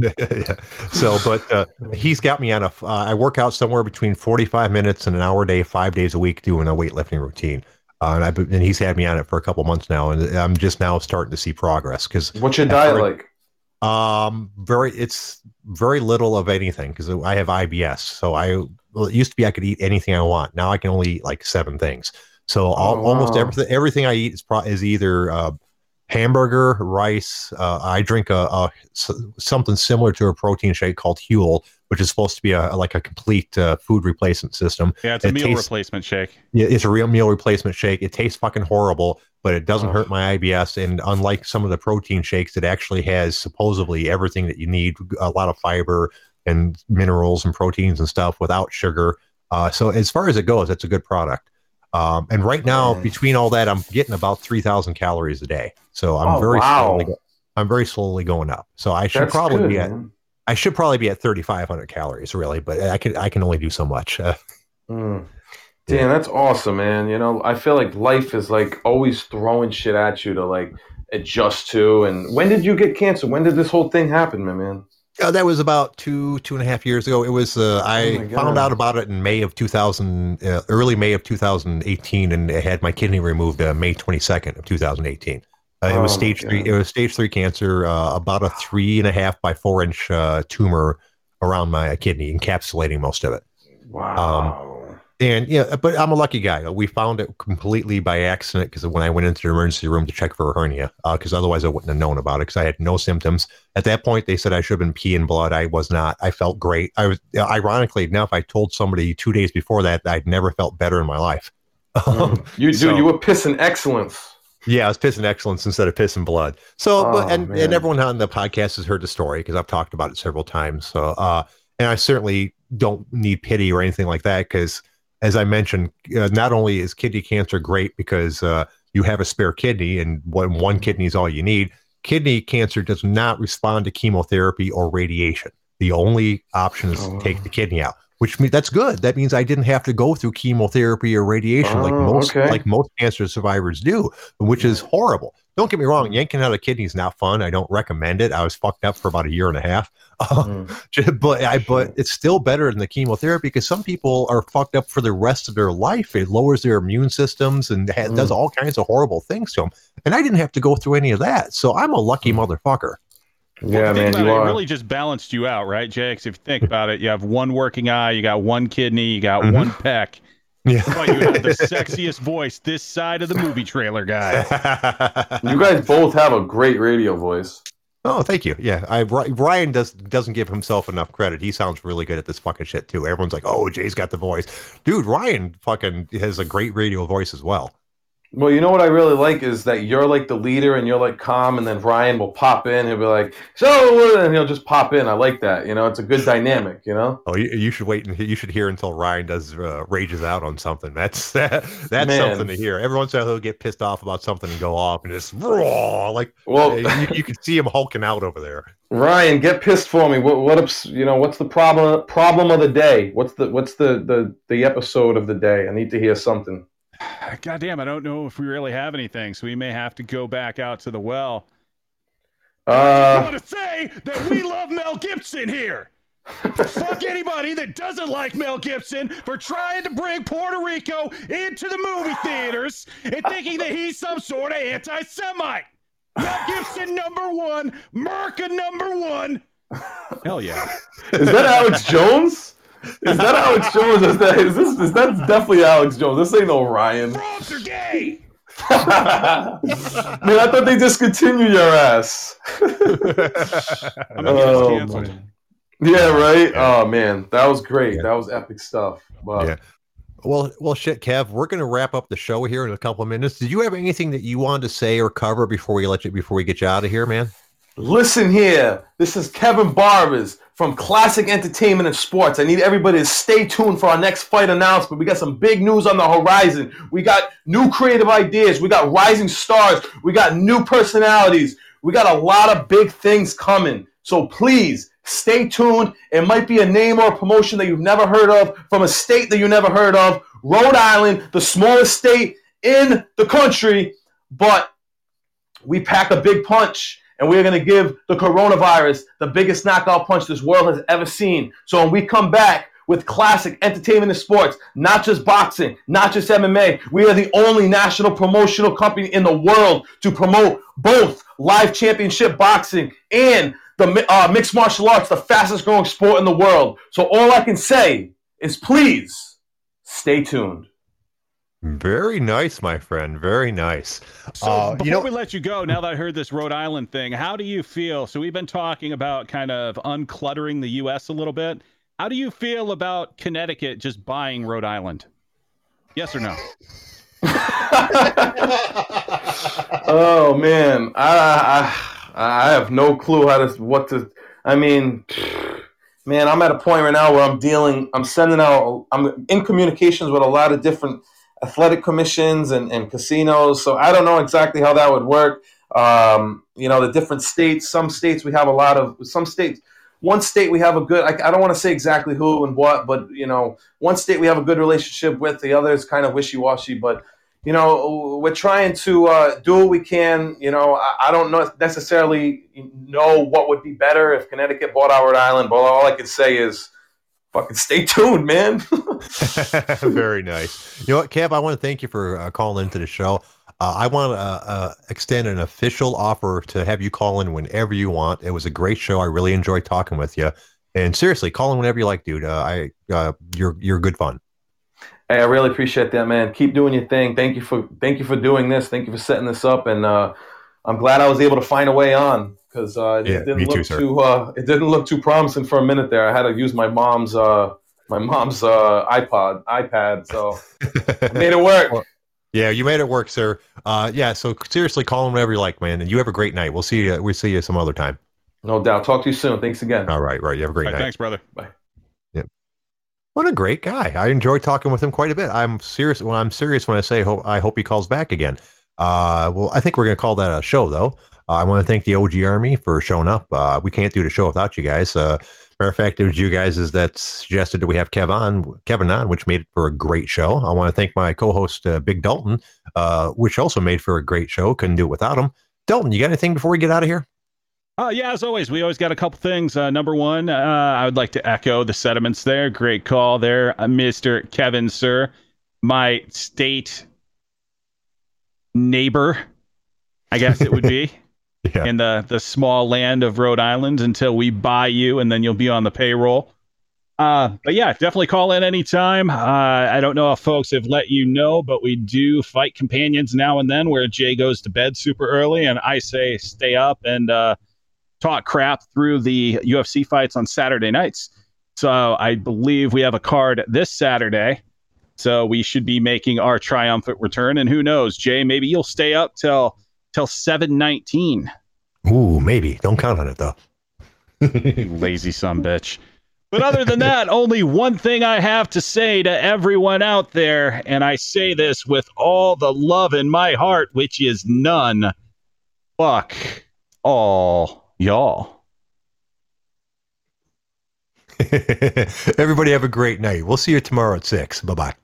[SPEAKER 2] yeah. So, but uh, he's got me on a. Uh, I work out somewhere between 45 minutes and an hour a day, five days a week, doing a weightlifting routine. Uh, and, I, and he's had me on it for a couple months now, and I'm just now starting to see progress. Because
[SPEAKER 3] What's your diet like?
[SPEAKER 2] um, very, it's very little of anything because I have IBS. So I well, it used to be I could eat anything I want. Now I can only eat like seven things. So all,
[SPEAKER 3] Oh,
[SPEAKER 2] almost everything everything I eat is pro- is either uh, hamburger, rice. Uh, I drink a, a s- something similar to a protein shake called Huel, which is supposed to be a like a complete uh, food replacement system.
[SPEAKER 1] Yeah, it's a
[SPEAKER 2] It
[SPEAKER 1] meal
[SPEAKER 2] tastes-
[SPEAKER 1] replacement shake.
[SPEAKER 2] Yeah, it's a real meal replacement shake. It tastes fucking horrible, but it doesn't
[SPEAKER 3] Ugh.
[SPEAKER 2] hurt my IBS. And unlike some of the protein shakes, it actually has supposedly everything that you need a lot of fiber and minerals and proteins and stuff without sugar. Uh, so, as far as it goes, it's a good product. Um, and right now,
[SPEAKER 3] Mm.
[SPEAKER 2] between all that, I'm getting about 3,000 calories a day. So, I'm
[SPEAKER 3] Oh,
[SPEAKER 2] very
[SPEAKER 3] wow.
[SPEAKER 2] slowly. I'm very slowly going up. So I should
[SPEAKER 3] That's
[SPEAKER 2] probably
[SPEAKER 3] good,
[SPEAKER 2] be at
[SPEAKER 3] man.
[SPEAKER 2] I should probably be at 3,500 calories, really, but I can I can only do so much.
[SPEAKER 3] Mm. Damn, that's awesome, man. You know, I feel like life is like always throwing shit at you to like adjust to. And when did you get cancer? When did this whole thing happen, my man?
[SPEAKER 2] Uh, that was about two two and a half years ago. It was uh,
[SPEAKER 3] Oh
[SPEAKER 2] I
[SPEAKER 3] my
[SPEAKER 2] found out about it in May of 2000, uh, early May of 2018, and I had my kidney removed uh, May 22nd of 2018. Uh, it was
[SPEAKER 3] Oh
[SPEAKER 2] stage three. It was stage three cancer, uh, about a three and a half by four inch uh, tumor around my kidney, encapsulating most of it.
[SPEAKER 3] Wow.
[SPEAKER 2] And yeah, but I'm a lucky guy. We found it completely by accident because when I went into the emergency room to check for a hernia, because otherwise I wouldn't have known about it because I had no symptoms. At that point, they said I should have been peeing blood. I was not. I felt great. I was ironically enough. I told somebody two days before that, that I'd never felt better in my life.
[SPEAKER 3] Mm. you, dude,
[SPEAKER 2] so-
[SPEAKER 3] you were pissing excellence.
[SPEAKER 2] yeah, I was pissing excellence instead of pissing blood. So,
[SPEAKER 3] Oh,
[SPEAKER 2] and
[SPEAKER 3] man.
[SPEAKER 2] and everyone on the podcast has heard the story because I've talked about it several times. So, uh, and I certainly don't need pity or anything like that because, as I mentioned, uh, not only is kidney cancer great because uh, you have a spare kidney and one one kidney is all you need. Kidney cancer does not respond to chemotherapy or radiation. The only option is
[SPEAKER 3] Oh,
[SPEAKER 2] to take the kidney out, which means that's good. That means I didn't have to go through chemotherapy or radiation like
[SPEAKER 3] Oh,
[SPEAKER 2] most
[SPEAKER 3] okay.
[SPEAKER 2] like most cancer survivors do, which is horrible. Don't get me wrong, yanking out a kidney is not fun. I don't recommend it. I was fucked up for about a year and a half.
[SPEAKER 3] Mm.
[SPEAKER 2] but I but it's still better than the chemotherapy because some people are fucked up for the rest of their life. It lowers their immune systems and ha- does
[SPEAKER 3] Mm.
[SPEAKER 2] all kinds of horrible things to them. And I didn't have to go through any of that. So I'm a lucky
[SPEAKER 3] Mm.
[SPEAKER 2] motherfucker.
[SPEAKER 3] Yeah,
[SPEAKER 1] think
[SPEAKER 3] man, you
[SPEAKER 1] it,
[SPEAKER 3] are.
[SPEAKER 1] it really just balanced you out, right, Jay? 'Cause if you think about it, you have one working eye, you got one kidney, you got
[SPEAKER 2] Mhm.
[SPEAKER 1] one peck,
[SPEAKER 2] Yeah.
[SPEAKER 1] but you have the sexiest voice this side of the movie trailer guy.
[SPEAKER 3] you guys both have a great radio voice.
[SPEAKER 2] Oh, thank you. Yeah, I Ryan does doesn't give himself enough credit. He sounds really good at this fucking shit too. Everyone's like, "Oh, Jay's got the voice." Dude, Ryan fucking has a great radio voice as well.
[SPEAKER 3] Well, you know what I really like is that you're like the leader and you're like calm, and then Ryan will pop in. He'll be like, "So," and he'll just pop in. I like that. You know, it's a good dynamic. You know.
[SPEAKER 2] Oh, you, you should wait and you should hear until Ryan does uh, rages out on something. That's that's
[SPEAKER 3] Man.
[SPEAKER 2] something to hear. Every once in a while he'll get pissed off about something and go off and just raw like
[SPEAKER 3] Well,
[SPEAKER 2] you, you can see him hulking out over there.
[SPEAKER 3] Ryan, get pissed for me. What, what, ups- you know, what's the problem? Problem of the day? What's the, what's the, the, the episode of the day? I need to hear something.
[SPEAKER 1] God damn, I don't know if we really have anything, so we may have to go back out to the well.
[SPEAKER 3] Uh, I
[SPEAKER 1] want to say that we love Mel Gibson here. Fuck anybody that doesn't like Mel Gibson for trying to bring Puerto Rico into the movie theaters and thinking that he's some sort of anti Semite. Mel Gibson number one, Merca number one. Hell yeah.
[SPEAKER 3] is that Alex Jones? Is that Alex Jones? Is that is this? Is that definitely Alex Jones? This ain't no Ryan.
[SPEAKER 1] Frogs are gay.
[SPEAKER 3] Man, I thought they discontinued your ass.
[SPEAKER 1] I'm
[SPEAKER 3] Oh, man. Yeah, right. Oh man, that was great. That was epic stuff. Wow.
[SPEAKER 2] Yeah. Well, well, shit, Kev. We're gonna wrap up the show here in a couple of minutes. Did you have anything that you wanted to say or cover before we let you before we get you out of here, man?
[SPEAKER 3] Listen here. This is Kevin Barbers from Classic Entertainment and Sports. I need everybody to stay tuned for our next fight announcement. We got some big news on the horizon. We got new creative ideas. We got rising stars. We got new personalities. We got a lot of big things coming. So please stay tuned. It might be a name or a promotion that you've never heard of from a state that you never heard of. Rhode Island, the smallest state in the country, but we pack a big punch and we're going to give the coronavirus the biggest knockout punch this world has ever seen. So when we come back with classic entertainment and sports, not just boxing, not just MMA, we are the only national promotional company in the world to promote both live championship boxing and the uh, mixed martial arts, the fastest growing sport in the world. So all I can say is please stay tuned.
[SPEAKER 2] Very nice, my friend. Very nice.
[SPEAKER 1] So uh, before you know, we let you go, now that I heard this Rhode Island thing, how do you feel? So we've been talking about kind of uncluttering the U.S. a little bit. How do you feel about Connecticut just buying Rhode Island? Yes or no?
[SPEAKER 3] oh man, I, I I have no clue how to what to. I mean, man, I'm at a point right now where I'm dealing. I'm sending out. I'm in communications with a lot of different athletic commissions and, and casinos. So I don't know exactly how that would work. Um, you know, the different states, some states we have a lot of, some states, one state we have a good, I, I don't want to say exactly who and what, but, you know, one state we have a good relationship with, the other is kind of wishy washy. But, you know, we're trying to uh, do what we can. You know, I, I, don't know necessarily know what would be better if Connecticut bought Rhode Island, but all I can say is, fucking stay tuned, man.
[SPEAKER 2] Very nice. You know what, Kev? I want to thank you for uh, calling into the show. Uh, I want to uh, uh, extend an official offer to have you call in whenever you want. It was a great show. I really enjoyed talking with you. And seriously, call in whenever you like, dude. Uh, I uh, you're you're good fun.
[SPEAKER 3] Hey, I really appreciate that, man. Keep doing your thing. Thank you for thank you for doing this. Thank you for setting this up, and I'm glad I was able to find a way on because uh, it didn't look too, too uh, it didn't look too promising for a minute there. I had to use my mom's uh, my mom's uh, iPod iPad, so I made it work.
[SPEAKER 2] yeah, you made it work, sir. Uh, yeah, so seriously, call him whenever you like, man. And you have a great night. We'll see you. We'll see you some other time.
[SPEAKER 3] No doubt. Talk to you soon. Thanks again.
[SPEAKER 2] All right, right. You have a great right, night.
[SPEAKER 1] Thanks, brother.
[SPEAKER 3] Bye.
[SPEAKER 2] Yep. What a great guy. I enjoy talking with him quite a bit. I'm serious when I'm serious when I say hope, I hope he calls back again. Uh, well, I think we're going to call that a show, though. Uh, I want to thank the OG Army for showing up. Uh, we can't do the show without you guys. Uh, matter of fact, it was you guys that suggested that we have Kevin on, Kevin on, which made it for a great show. I want to thank my co-host uh, Big Dalton, uh, which also made for a great show. Couldn't do it without him. Dalton, you got anything before we get out of here?
[SPEAKER 1] Uh, yeah, as always, we always got a couple things. Uh, number one, uh, I would like to echo the sentiments there. Great call there, uh, Mr. Kevin, sir. My state neighbor, I guess it would be. yeah. in the the small land of Rhode Island until we buy you, and then you'll be on the payroll. Uh, but yeah, definitely call in anytime. Uh, I don't know if folks have let you know, but we do fight companions now and then where Jay goes to bed super early and I say stay up and uh, talk crap through the UFC fights on Saturday nights. So I believe we have a card this Saturday. So we should be making our triumphant return. And who knows, Jay, maybe you'll stay up till till 719.
[SPEAKER 2] Ooh, maybe. Don't count on it though.
[SPEAKER 1] Lazy son bitch. But other than that, only one thing I have to say to everyone out there, and I say this with all the love in my heart, which is none. Fuck all y'all.
[SPEAKER 2] Everybody have a great night. We'll see you tomorrow at 6. Bye bye.